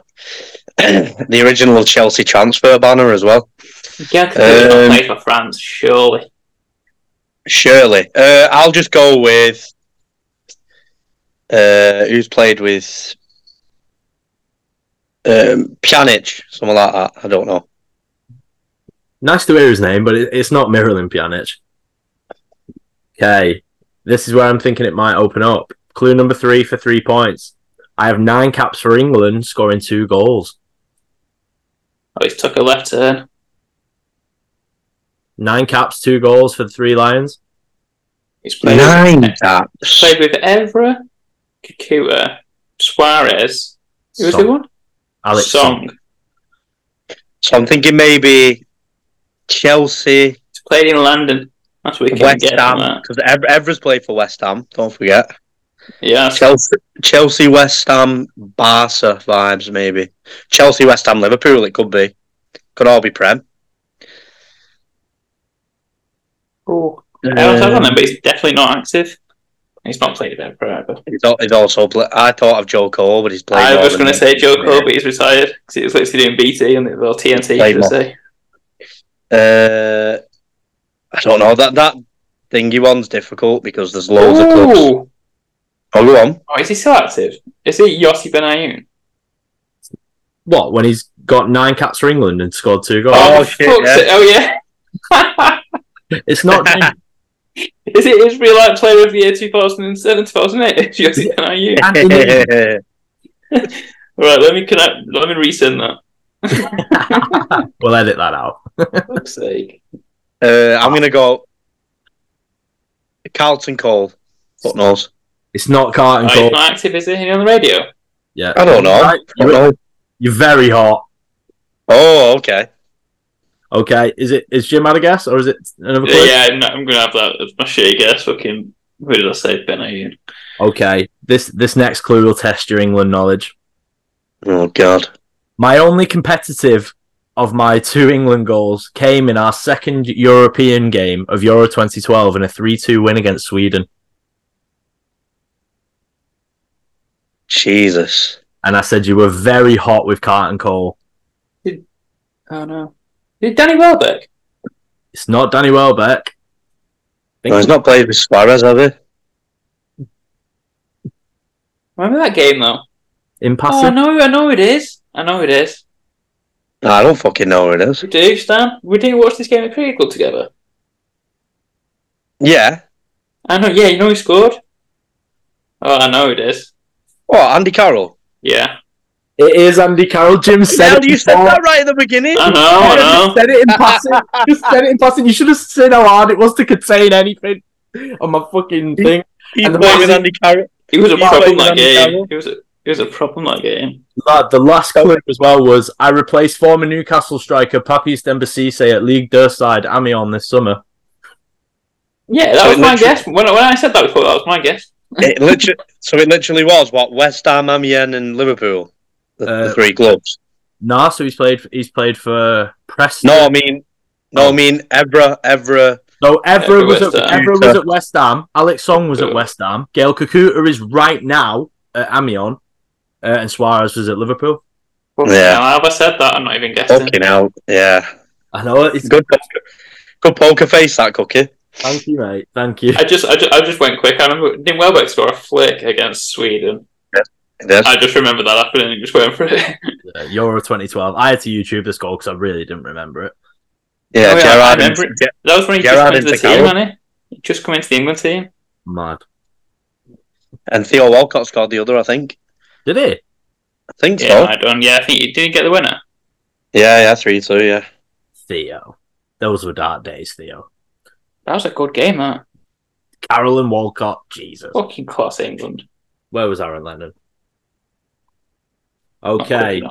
the original Chelsea transfer banner as well. Gaël Kakuta Um, not played for France, surely. Surely. Uh, I'll just go with. Uh, who's played with. Um, Pjanic, something like that. I don't know. Nice to hear his name, but it, it's not Miralem Pjanic. Okay, this is where I'm thinking it might open up. Clue number three for three points. I have nine caps for England, scoring two goals. Oh, he's took a left turn. Nine caps, two goals for the three Lions. He's played Nine with, caps. played with Evra, Kakuta, Suarez. Who was the Song. one? Alex Song. So I'm thinking maybe Chelsea, He's played in London. That's what we can West get Ham, because Evra's played for West Ham. Don't forget. Yeah, Chelsea, Chelsea, West Ham, Barca vibes maybe. Chelsea, West Ham, Liverpool. It could be. Could all be Prem. oh. I don't have on him, but he's definitely not active. He's not played there forever. He's, al- he's also. Play- I thought of Joe Cole, but he's played. I was going to say Joe Cole, Yeah. but he's retired because he was literally doing BT and well TNT. Played Should say? Uh, I don't know that that thingy one's difficult because there's loads of clubs. Ooh. Oh, go on. Oh, is he still active? Is he Yossi Benayoun? What, when he's got nine caps for England and scored two goals? Oh, for shit, yeah. sake. Oh yeah. It's not. Is it Israel like player of the year 2007, 2008? Yossi Benayoun. Anthony- Right, let me connect. Let me resend that. we'll edit that out. For fuck's sake. Uh, I'm gonna go. Carlton Cole. What knows? It's not Carlton Oh, Cole. he's not active, is it? Is he on the radio? Yeah, I don't know. Right, I don't You're, know. you're very hot. Oh, okay. Okay, is it is Jim had a guess or is it another clue? Yeah, I'm, not, I'm gonna have that as my shitty guess. Fucking, who did I say? Benayoun. Okay, this this next clue will test your England knowledge. Oh God. My only competitive of my two England goals came in our second European game of Euro 2012 in a 3-2 win against Sweden. Jesus. And I said you were very hot with Carlton Cole. Oh no. Did Danny Welbeck? It's not Danny Welbeck. No, he's not played with Suarez, have he? Remember that game though? In Oh. I know, I know it is. I know it is. No, I don't fucking know who it is. We do, Stan. We didn't watch this game at Cricket Club together. Yeah. I know. Yeah, you know he scored. Oh, I know it is. What, Andy Carroll? Yeah, It is Andy Carroll. Jim said Yeah, it. you said before. that right at the beginning. I know. I know. just said it in passing. just said it in passing. You should have seen how hard it was to contain anything on my fucking thing. He And played with Andy Carroll. It was a He's problem playing that game. Carroll. It was a, it was a problem that game. Lad, the last clip as well was I replaced former Newcastle striker Papiss Demba Cissé at League Derside Amiens this summer. Yeah, that So was my guess. When, when I said that before, that was my guess. It literally, so it literally was what West Ham, Amiens, and Liverpool, the, the Uh, three clubs. Nah, so he's played. He's played for Preston. No, I mean, no, I mean Evra, Evra. No, Evra Yeah, was West at Ham. Evra was at West Ham. Alex Song was at West Ham. Gaël Kakuta is right now at Amiens, uh, and Suarez was at Liverpool. But Yeah. Now, have I said that? I'm not even guessing. Fucking hell. Yeah. I know it's Good poker, good poker face, that cookie. Thank you, mate. Thank you. I just, I just, I just went quick. I remember didn't Welbeck score a flick against Sweden? It is. I just remember that happening and just went for it. Uh, Euro 2012. I had to YouTube this goal because I really didn't remember it. Yeah, Oh, yeah, Gerrard. and- remember it. That was when he Gerrard just came into the into team, Carroll. hadn't he? He just come into the England team. Mad. And Theo Walcott scored the other, I think. Did he? I think Yeah, so. I done. Yeah, I think he did he get the winner. Yeah, yeah, 3 2, yeah. Theo. Those were dark days, Theo. That was a good game. That Carolyn Walcott. Jesus. fucking class England. Where was Aaron Lennon? Okay.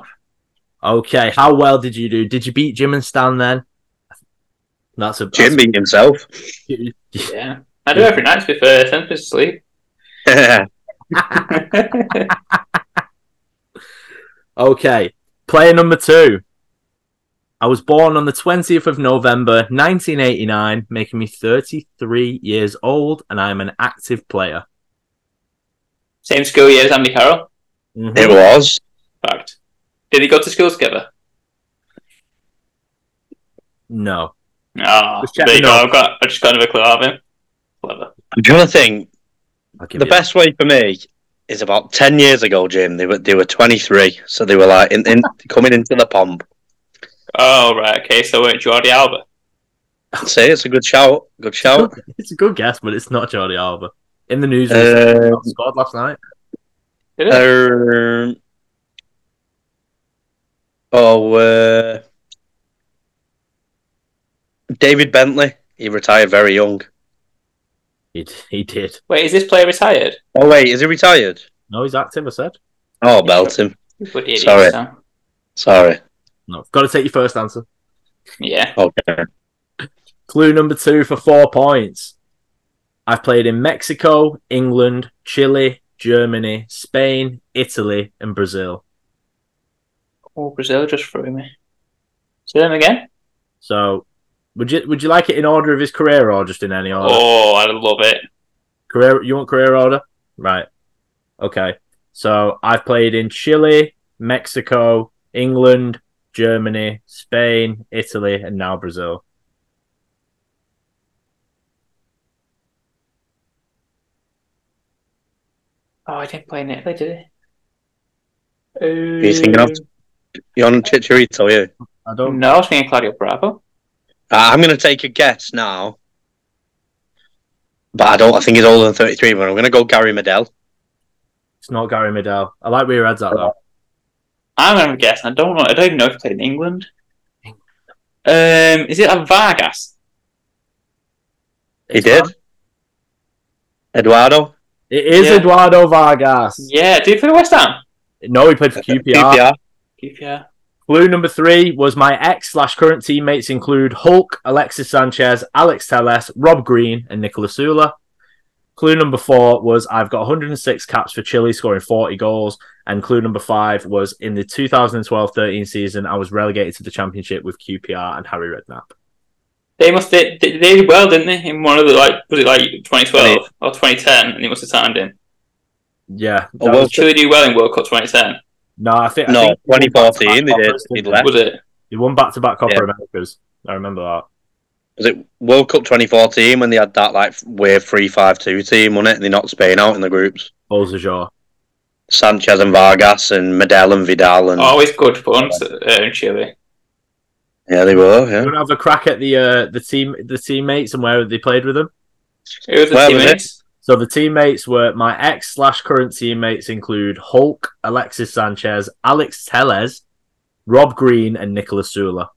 Okay. How well did you do? Did you beat Jim and Stan then? That's a Jim beat himself. Yeah, I do every night to be fair. Send me to sleep. Okay. Player number two. I was born on the 20th of November 1989, making me 33 years old, and I am an active player. Same school year as Andy Carroll. Mhm. it was. Fact. Did he go to school together? No. Ah, there you the go. I've got. I just got another clue of him. Clever. I'm trying to think. The you best way for me is about 10 years ago, Jim. They were they were 23, so they were like in, in coming into the pomp. Oh right. Okay. So wait, Jordi Alba. I'd say it's a good shout. Good shout. It's a good guess, but it's not Jordi Alba. In the news, Uh, he scored last night. Did it? Um, oh, uh, David Bentley. He retired very young. He, he did. wait, is this player retired? Oh wait, is he retired? No, he's active, I said. Oh, belt him. You bloody idiot, Sorry. Sorry. No. Got to take your first answer. Yeah. Okay. Clue number two for four points. I've played in Mexico, England, Chile, Germany, Spain, Italy, and Brazil. Oh, Brazil just threw me. Say them again. So, would you would you like it in order of his career or just in any order? Oh, I love it. Career, you want career order? Right. Okay. So I've played in Chile, Mexico, England, Germany, Spain, Italy, and now Brazil. Oh, I didn't play in Italy, did he? Uh, you thinking of? You on Chicharito, yeah? I don't. No, I was thinking Claudio Bravo. Uh, I'm going to take a guess now. But I don't. I think he's older than 33. But I'm going to go Gary Medel. It's not Gary Medel. I like where your head's at though. I'm gonna guess. I don't know. I don't even know if he played in England. Um, is it a Vargas? He It's did. not. Eduardo. It is Yeah. Eduardo Vargas. Yeah, did he play for West Ham? No, he played for QPR. QPR. QPR. Clue number three was my ex slash current teammates include Hulk, Alexis Sanchez, Alex Telles, Rob Green, and Niklas Süle. Clue number four was I've got 106 caps for Chile, scoring 40 goals. And clue number five was in the 2012 13 season, I was relegated to the championship with QPR and Harry Redknapp. They must they, they, they did well, didn't they? In one of the like was it like 2012 or 2010, and he must have signed in. Yeah. Oh, that well, was- Chile do well in World Cup 2010. no, I think. I No, think 2014 they did. He left. Was it? He won back to back Copa Yeah. Americas. I remember that. Was it World Cup 2014 when they had that like weird 3-5-2 team on it and they knocked Spain out in the groups? Bolsajor. Sanchez and Vargas and Medel and Vidal and Always good fun uh, in Chile. yeah, they were. You Yeah, want to have a crack at the uh, the team the teammates and where they played with them? Who was the Where was it? teammates? So the teammates were my ex slash current teammates include Hulk, Alexis Sanchez, Alex Telles, Rob Green, and Niklas Süle.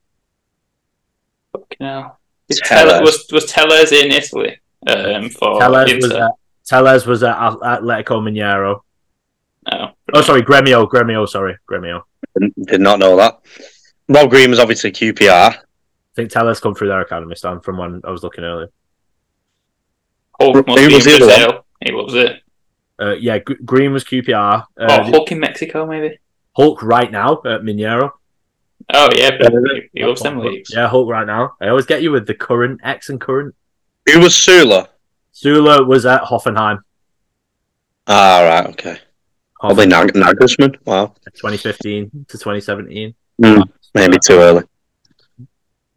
Fucking hell. Was Telles. Telles, was, was Telles in Italy um, for Telles Inter? was at Telles was at At- Atletico Mineiro. no. Oh, sorry, Gremio, Gremio, sorry, Gremio. did, did not know that. Rob Green was obviously QPR. I think Telles come through their academy stand from when I was looking earlier. Hulk must Who be was the other Brazil. He loves it. Uh, yeah, G- Green was QPR. Uh, oh, Hulk in Mexico, maybe? Hulk right now at Mineiro. Oh, yeah, but Yeah, he, he loves them leagues. Yeah, Hulk right now. I always get you with the current ex and current. Who was Süle? Süle was at Hoffenheim. Ah, right, okay. Probably Nag- Nagelsmann. Wow. 2015 to 2017. Hmm, maybe too early.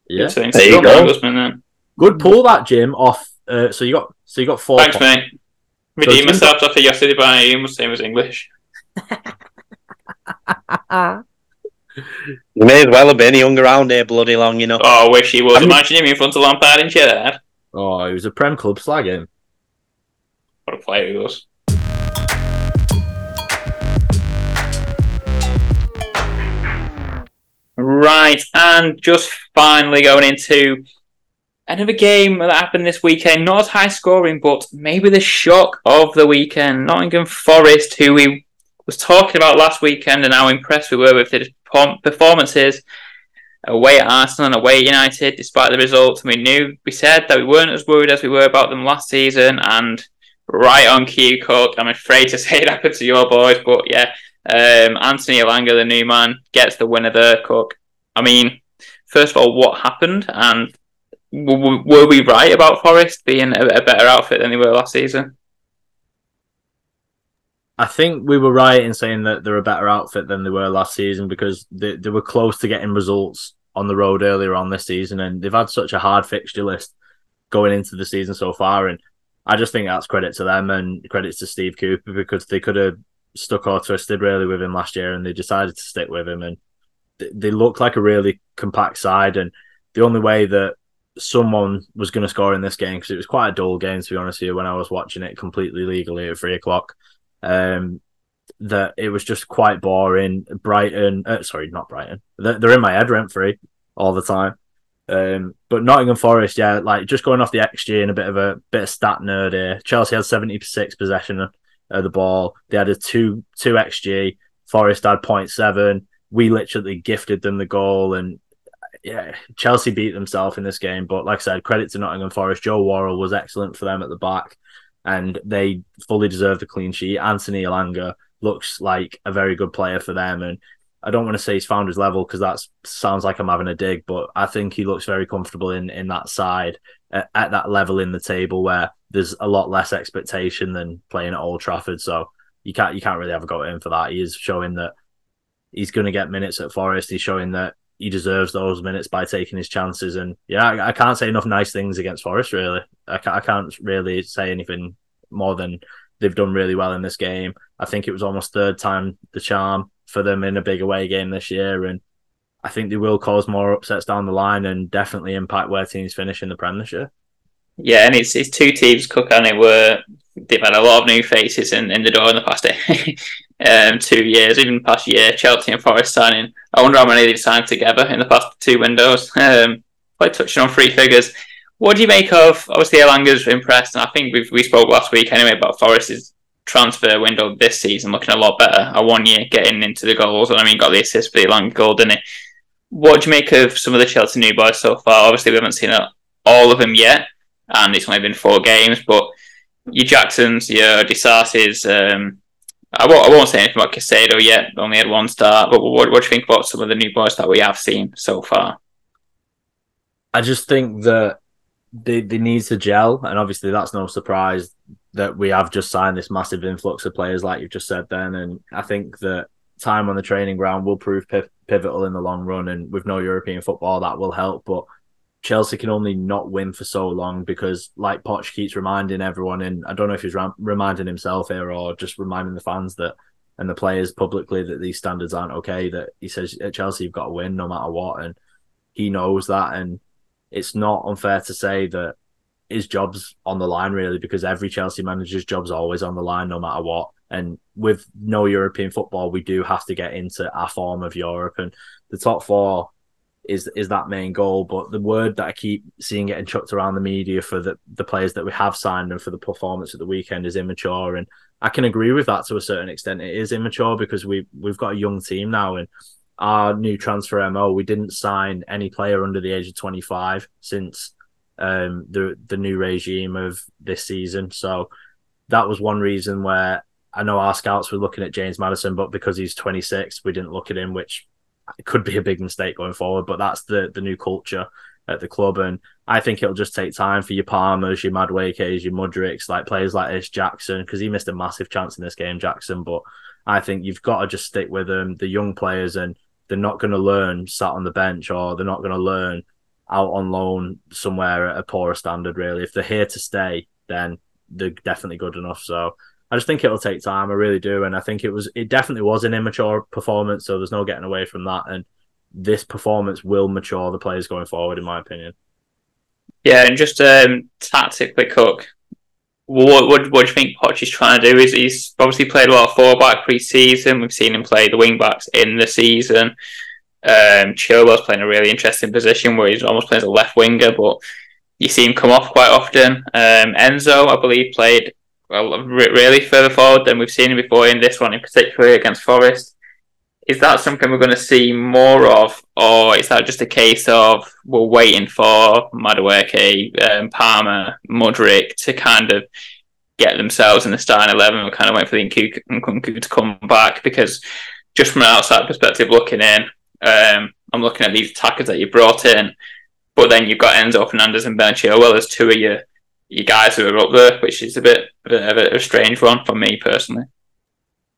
Yeah, So There you go. Nagelsmann then. good pull that Jim off. Uh, so you got so you got four. Thanks, points. mate. Redeem Jim- myself after yesterday by Ian was same as English. You may as well have been. He hung around here bloody long, you know. Oh, I wish he was. I'm- Imagine him in front of Lampard and Gerrard. Oh, he was a Prem club slagging. Eh? What a player he was. Right, and just finally going into another game that happened this weekend. Not as high scoring, but maybe the shock of the weekend. Nottingham Forest, who we was talking about last weekend, and how impressed we were with their perform- performances away at Arsenal and away at United, despite the results. And we knew we said that we weren't as worried as we were about them last season, and right on cue, Cook. I'm afraid to say it happened to your boys, but yeah, um, Anthony Elanga, the new man, gets the winner there, Cook. I mean, first of all, what happened, and were we right about Forest being a better outfit than they were last season? I think we were right in saying that they're a better outfit than they were last season because they, they were close to getting results on the road earlier on this season, and they've had such a hard fixture list going into the season so far. And I just think that's credit to them and credit to Steve Cooper because they could have stuck or twisted really with him last year, and they decided to stick with him. And th- they look like a really compact side. And the only way that someone was going to score in this game because it was quite a dull game to be honest with you when I was watching it completely legally at three o'clock um, that it was just quite boring. Brighton, uh, sorry, not Brighton. They're, they're in my head rent free all the time. Um, but Nottingham Forest, yeah, like just going off the XG and a bit of a bit of stat nerd here. Chelsea had seventy six possession of the ball. They had a two two XG. Forest had 0.7. We literally gifted them the goal, and yeah, Chelsea beat themselves in this game. But like I said, credit to Nottingham Forest. Joe Worrall was excellent for them at the back and they fully deserve a clean sheet. Anthony Elanga looks like a very good player for them, and I don't want to say he's found his level because that sounds like I'm having a dig, but I think he looks very comfortable in in that side at, at that level in the table where there's a lot less expectation than playing at Old Trafford. So you can't you can't really have a go at him for that. He is showing that he's going to get minutes at Forest. He's showing that he deserves those minutes by taking his chances. And yeah, I, I can't say enough nice things against Forest. Really, I can't, I can't really say anything more than they've done really well in this game. I think it was almost third time the charm for them in a big away game this year, and I think they will cause more upsets down the line and definitely impact where teams finish in the Prem this year. Yeah, and it's, it's two teams, Cook and it were they've had a lot of new faces in, in the door in the past um, two years, even past year. Chelsea and Forest signing. I wonder how many they've signed together in the past two windows. Um, quite touching on three figures. What do you make of? Obviously, Elanga's impressed, and I think we we spoke last week anyway about Forest's transfer window this season looking a lot better. Awoniyi getting into the goals, and I mean, got the assist for the Elanga goal, didn't? What do you make of some of the Chelsea new boys so far? Obviously, we haven't seen all of them yet, and it's only been four games, but your Jacksons, your Disasis, um, I won't, I won't say anything about Caicedo yet. Only had one start. But what, what do you think about some of the new boys that we have seen so far? I just think that they, they need to gel, and obviously that's no surprise that we have just signed this massive influx of players, like you've just said. Then, and I think that time on the training ground will prove pivotal in the long run, and with no European football, that will help. But Chelsea can only not win for so long because, like Poch keeps reminding everyone, and I don't know if he's reminding himself here or just reminding the fans that and the players publicly that these standards aren't okay. That he says at Chelsea you've got to win no matter what, and he knows that, and it's not unfair to say that his job's on the line really because every Chelsea manager's job's always on the line no matter what. And with no European football, we do have to get into our form of Europe, and the top four is is that main goal. But the word that I keep seeing getting chucked around the media for the, the players that we have signed and for the performance at the weekend is immature. And I can agree with that to a certain extent. It is immature because we we've got a young team now and our new transfer MO, we didn't sign any player under the age of 25 since um, the the new regime of this season. So that was one reason where I know our scouts were looking at James Maddison, but because he's 26, we didn't look at him, which could be a big mistake going forward. But that's the the new culture at the club, and I think it'll just take time for your Palmers, your Maduekes, your Mudryks, like players like this Jackson, because he missed a massive chance in this game, Jackson. But I think you've got to just stick with them, the young players, and they're not going to learn sat on the bench or they're not going to learn out on loan somewhere at a poorer standard. Really, if they're here to stay, then they're definitely good enough. So I just think it'll take time. I really do, and I think it was it definitely was an immature performance. So there's no getting away from that. And this performance will mature the players going forward, in my opinion. Yeah, and just um, tactically, Cook. What, what what do you think Poch is trying to do? Is he's obviously played a lot of four back pre-season. We've seen him play the wing backs in the season. Um, Chilwell's playing a really interesting position where he's almost playing as a left winger, but you see him come off quite often. Um, Enzo, I believe, played well really further forward than we've seen him before in this one, in particular against Forest is that something we're going to see more of, or is that just a case of we're waiting for Madueke, um, Palmer, Mudryk to kind of get themselves in the starting eleven? We're kind of waiting for the Nkunku to come back because just from an outside perspective, looking in, um, I'm looking at these attackers that you brought in, but then you've got Enzo Fernandez and Ben Chilwell as two of your your guys who are up there, which is a bit of a, a strange one for me personally.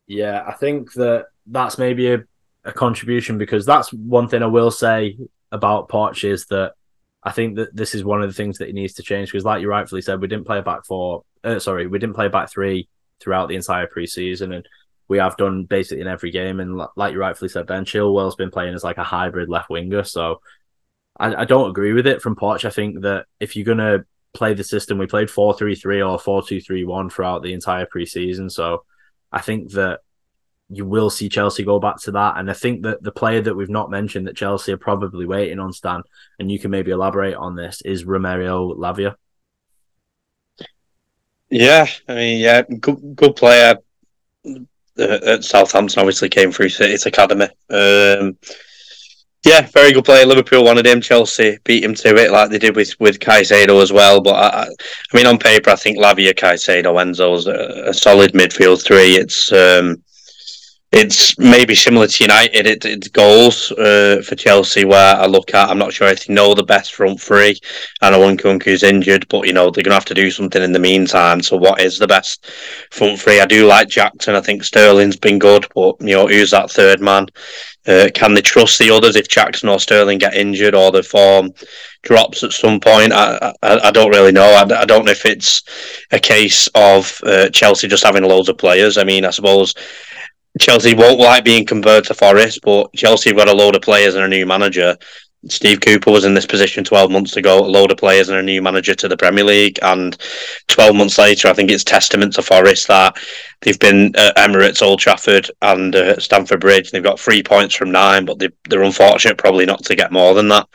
Yeah, I think that that's maybe a, a contribution because that's one thing I will say about Poch is that I think that this is one of the things that he needs to change because, like you rightfully said, we didn't play a back four. Uh, sorry, we didn't play back three throughout the entire preseason, and we have done basically in every game. And like you rightfully said, Ben Chilwell's been playing as like a hybrid left winger. So I, I don't agree with it from Poch. I think that if you're gonna play the system, we played four three three or four two three one throughout the entire preseason. So I think that you will see Chelsea go back to that. And I think that the player that we've not mentioned that Chelsea are probably waiting on, Stan, and you can maybe elaborate on this, is Romeo Lavia. Yeah, I mean, yeah, good, good player uh, at Southampton. Obviously, came through City's academy. Um, yeah, very good player. Liverpool wanted him. Chelsea beat him to it, like they did with with Caicedo as well. But I, I mean, on paper, I think Lavia, Caicedo, Enzo's a, a solid midfield three. It's um, it's maybe similar to United. It, it's goals uh, for Chelsea where I look at. I'm not sure if they know the best front three. I know Nkunku's injured, but you know they're gonna have to do something in the meantime. So what is the best front three? I do like Jackson. I think Sterling's been good, but you know who's that third man? Uh, can they trust the others if Jackson or Sterling get injured or the form drops at some point? I I, I don't really know. I, I, don't know if it's a case of uh, Chelsea just having loads of players. I mean, I suppose Chelsea won't like being converted to Forest, but Chelsea have got a load of players and a new manager. Steve Cooper was in this position 12 months ago, a load of players and a new manager to the Premier League. And 12 months later, I think it's testament to Forest that they've been at Emirates, Old Trafford, and uh, Stamford Bridge. They've got three points from nine, but they, they're unfortunate probably not to get more than that.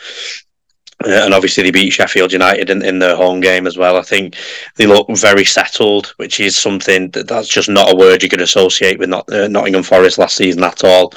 Uh, and obviously they beat Sheffield United in, in their home game as well. I think they look very settled, which is something that that's just not a word you could associate with not, uh, Nottingham Forest last season at all.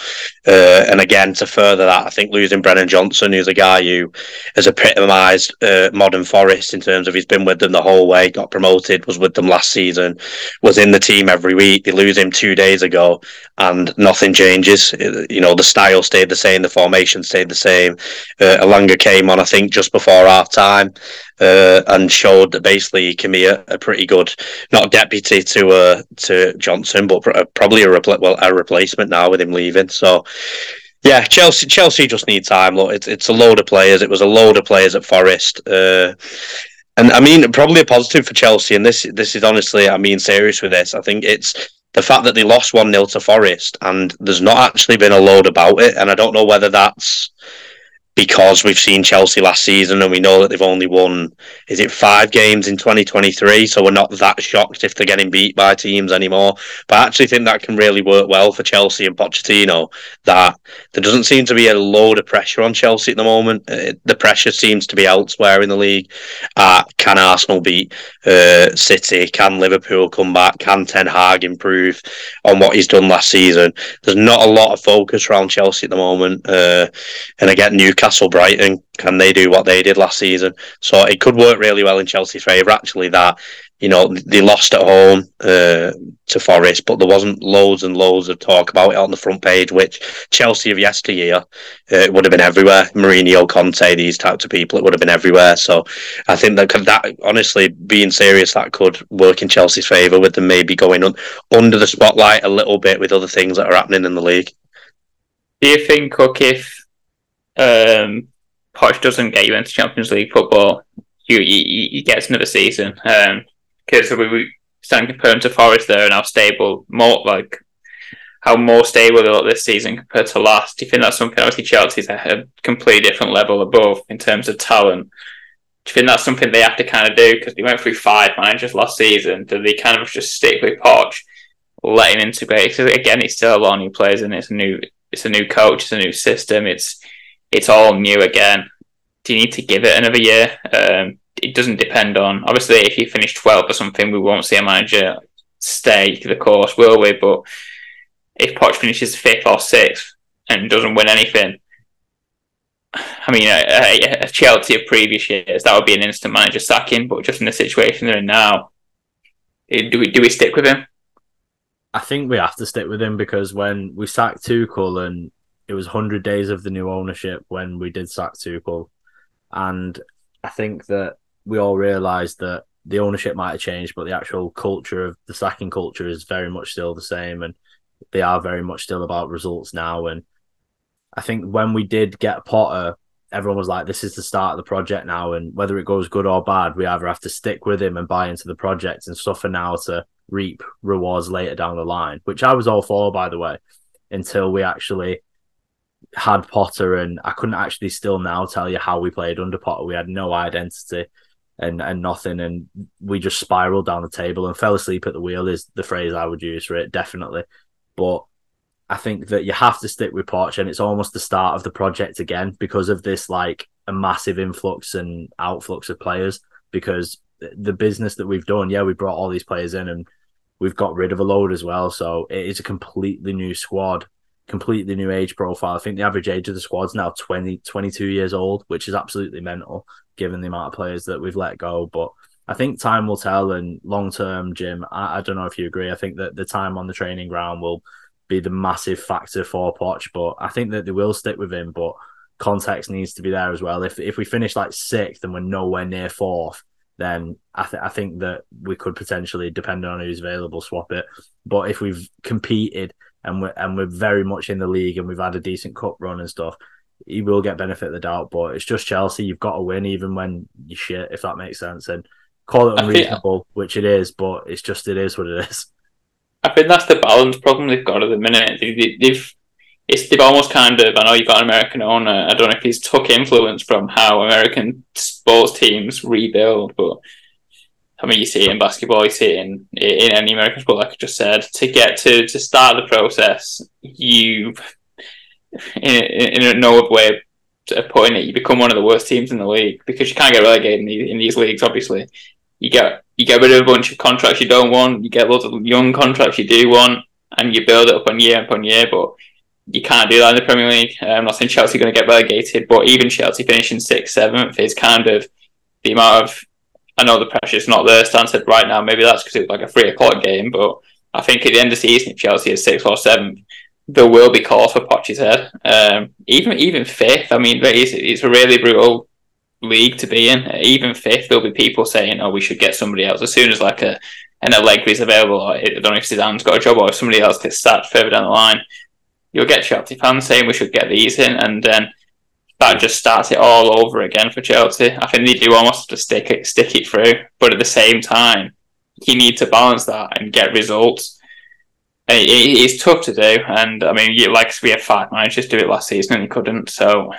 Uh, and again, to further that, I think losing Brennan Johnson, who's a guy who has epitomised uh, modern Forest in terms of he's been with them the whole way, got promoted, was with them last season, was in the team every week. They lose him two days ago, and nothing changes. Uh, you know, the style stayed the same, the formation stayed the same. Uh, Elanga came on, I think just before half time uh, and showed that basically he can be a, a pretty good, not deputy to uh, to Johnson, but probably a repl- well a replacement now with him leaving. So. Yeah, Chelsea. Chelsea just need time. Look, it's it's a load of players. It was a load of players at Forest, uh, and I mean probably a positive for Chelsea. And this this is honestly, I mean serious with this. I think it's the fact that they lost one 0 to Forest, and there's not actually been a load about it. And I don't know whether that's because we've seen Chelsea last season and we know that they've only won, is it five games in 2023? So we're not that shocked if they're getting beat by teams anymore. But I actually think that can really work well for Chelsea and Pochettino. That there doesn't seem to be a load of pressure on Chelsea at the moment. Uh, the pressure seems to be elsewhere in the league. Uh, can Arsenal beat uh, City? Can Liverpool come back? Can Ten Hag improve on what he's done last season? There's not a lot of focus around Chelsea at the moment. Uh, and again, Newcastle Newcastle, Brighton, can they do what they did last season? So it could work really well in Chelsea's favour. Actually, that you know they lost at home uh, to Forest, but there wasn't loads and loads of talk about it on the front page. Which Chelsea of yesteryear, uh, it would have been everywhere. Mourinho, Conte, these types of people, it would have been everywhere. So I think that that honestly, being serious, that could work in Chelsea's favour with them maybe going on under the spotlight a little bit with other things that are happening in the league. Do you think, Cook, if um, Poch doesn't get you into Champions League football, you you, you get another season? Um, because we, we stand compared to Forest there and how stable, more like how more stable they look this season compared to last. Do you think that's something? Obviously, Chelsea's a completely different level above in terms of talent. Do you think that's something they have to kind of do because they went through five managers last season? Do they kind of just stick with Poch, let him integrate? Because again, it's still a lot of new players and it's a new, it's a new coach, it's a new system, it's it's all new again. Do you need to give it another year? Um, it doesn't depend on obviously if you finish 12th or something we won't see a manager stay the course will we but if Poch finishes fifth or sixth and doesn't win anything I mean a, a, a Chelsea of previous years that would be an instant manager sacking but just in the situation they're in now do we do we stick with him I think we have to stick with him because when we sacked Tuchel and it was 100 days of the new ownership when we did sack Tuchel and I think that we all realised that the ownership might have changed, but the actual culture of the sacking culture is very much still the same, and they are very much still about results now. And I think when we did get Potter, everyone was like, "This is the start of the project now," and whether it goes good or bad, we either have to stick with him and buy into the project and suffer now to reap rewards later down the line, which I was all for, by the way, until we actually had Potter, and I couldn't actually still now tell you how we played under Potter. We had no identity and and nothing, and we just spiraled down the table and fell asleep at the wheel is the phrase I would use for it, definitely. But I think that you have to stick with Poch, and it's almost the start of the project again because of this like a massive influx and outflux of players. Because the business that we've done, yeah, we brought all these players in and we've got rid of a load as well. So it is a completely new squad, completely new age profile. I think the average age of the squad's now 20, 22 years old, which is absolutely mental given the amount of players that we've let go. But I think time will tell. And long term, Jim, I, I, don't know if you agree. I think that the time on the training ground will be the massive factor for Poch. But I think that they will stick with him. But context needs to be there as well. If if we finish like sixth and we're nowhere near fourth, then I, th- I think that we could potentially, depending on who's available, swap it. But if we've competed and we're and we're very much in the league and we've had a decent cup run and stuff, he will get benefit of the doubt. But it's just Chelsea. You've got to win even when you shit, if that makes sense. And call it unreasonable, think, which it is, but it's just it is what it is. I think that's the balance problem they've got at the minute. They, they've it's they've almost kind of. I know you've got an American owner. I don't know if he's took influence from how American sports teams rebuild, but I mean, you see it in basketball, you see it in in any American sport, like I just said. To get to to start the process, you in, in a no other way of putting it, you become one of the worst teams in the league because you can't get relegated in, in these leagues. Obviously, you get you get rid of a bunch of contracts you don't want, you get lots of young contracts you do want, and you build it up on year upon year. But you can't do that in the Premier League. Uh, I'm not saying Chelsea are going to get relegated, but even Chelsea finishing sixth, seventh is kind of the amount of. I know the pressure's not there. Stan said right now, maybe that's because it was like a three o'clock game, but I think at the end of the season, if Chelsea is sixth or seventh, there will be calls for Poch's head. Um, even even fifth, I mean, it's, it's a really brutal league to be in. Even fifth, there'll be people saying, "Oh, we should get somebody else." As soon as like a an Allegri is available, I don't know if Zidane's got a job or if somebody else gets sacked further down the line, you'll get Chelsea fans saying we should get these in, and then that just starts it all over again for Chelsea. I think they do almost have to stick it stick it through, but at the same time, you need to balance that and get results it, it's tough to do. And I mean, you, like we had five managers do it last season and he couldn't. So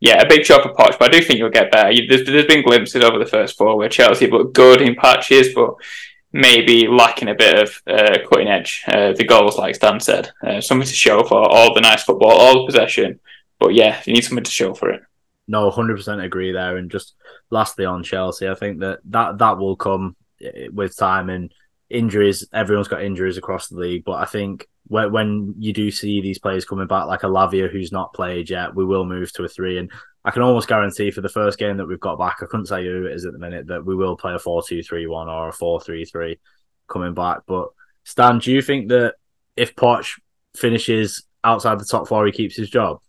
yeah, a big job for Poch, but I do think you'll get better. There's, there's been glimpses over the first four where Chelsea looked good in patches, but maybe lacking a bit of uh, cutting edge. Uh, the goals, like Stan said, uh, something to show for all the nice football, all the possession. But yeah, you need something to show for it. No, hundred percent agree there. And just lastly on Chelsea, I think that that that will come eh, with time and injuries. Everyone's got injuries across the league, but I think when, when you do see these players coming back, like a Lavia who's not played yet, we will move to a three. And I can almost guarantee for the first game that we've got back, I couldn't say who it is at the minute, that we will play a 4 2 3 1 or a 4 3 3 coming back. But Stan, do you think that if Poch finishes outside the top four, he keeps his job?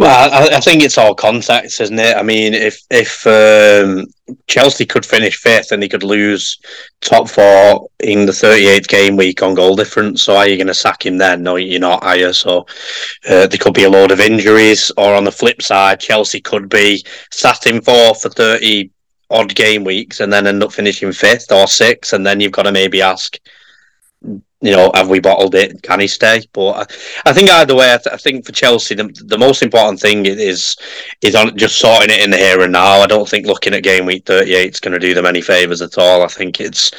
Well, I, I, think it's all context, isn't it? I mean, if if um, Chelsea could finish fifth and he could lose top four in the 38th game week on goal difference, so are you going to sack him then? No, you're not, are you? So uh, there could be a load of injuries, or on the flip side, Chelsea could be sat in fourth for 30 odd game weeks and then end up finishing fifth or sixth, and then you've got to maybe ask you know, have we bottled it? Can he stay? But I, I think either way, I, th- I, think for Chelsea, the, the most important thing is is on just sorting it in the here and now. I don't think looking at game week thirty eight is going to do them any favors at all. I think it's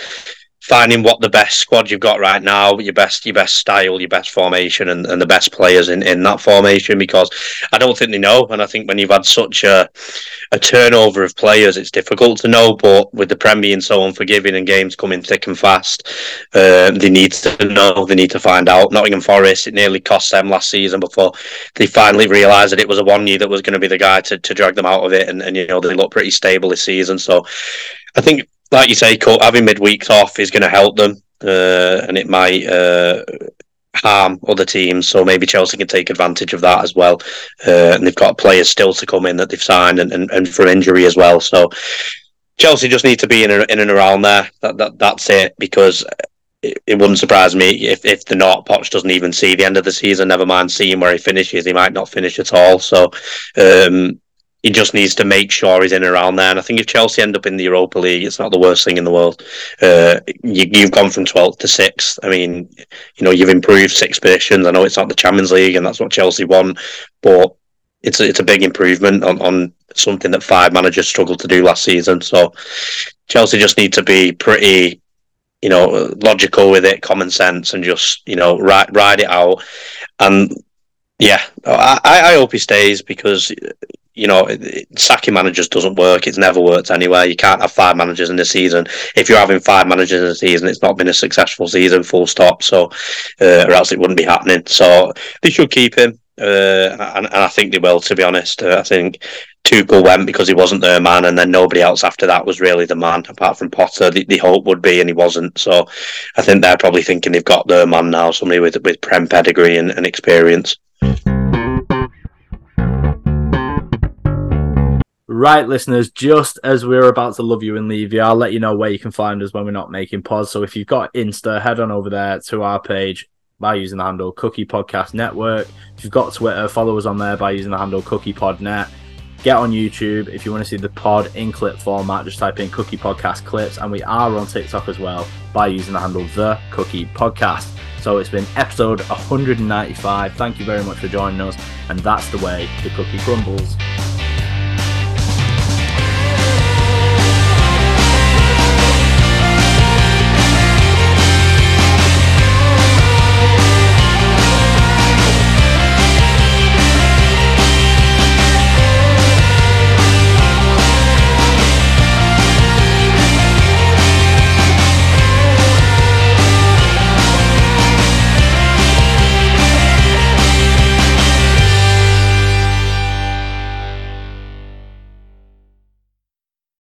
finding what the best squad you've got right now, your best your best style, your best formation, and, and the best players in, in that formation. Because I don't think they know, and I think when you've had such a a turnover of players, it's difficult to know. But with the Prem being so unforgiving and games coming thick and fast, uh, they need to know. They need to find out. Nottingham Forest, it nearly cost them last season before they finally realised that it was Awoniyi that was going to be the guy to, to drag them out of it, and, and you know they look pretty stable this season. So I think like you say, having midweeks off is going to help them, uh, and it might uh, harm other teams. So maybe Chelsea can take advantage of that as well. Uh, and they've got players still to come in that they've signed, and, and, and from injury as well. So Chelsea just need to be in, in and around there. That, that that's it because. It, it wouldn't surprise me if, if the not Poch doesn't even see the end of the season. Never mind seeing where he finishes; he might not finish at all. So, um, he just needs to make sure he's in around there. And I think if Chelsea end up in the Europa League, it's not the worst thing in the world. Uh, you, have gone from 12th to 6th. I mean, you know, you've improved six positions. I know it's not the Champions League and that's what Chelsea won, but it's a, it's a big improvement on, on something that five managers struggled to do last season. So Chelsea just need to be pretty, you know, logical with it, common sense, and just, you know, ride, ride it out. And yeah, I, I hope he stays because you know, sacking managers doesn't work. It's never worked anywhere. You can't have five managers in a season. If you're having five managers in a season, it's not been a successful season, full stop. So, uh, or else it wouldn't be happening. So they should keep him, uh, and, and, I think they will. To be honest, uh, I think Tuchel went because he wasn't their man, and then nobody else after that was really the man, apart from Potter. The, the hope would be, and he wasn't. So, I think they're probably thinking they've got their man now, somebody with with prem pedigree and, and experience. Right, listeners, just as we're about to love you and leave you, I'll let you know where you can find us when we're not making pods. So if you've got Insta, head on over there to our page by using the handle Cookie Podcast Network. If you've got Twitter, follow us on there by using the handle Cookie Pod Net. Get on YouTube if you want to see the pod in clip format. Just type in Cookie Podcast clips, and we are on TikTok as well by using the handle The Cookie Podcast. So it's been episode 195. Thank you very much for joining us, and that's the way the cookie crumbles.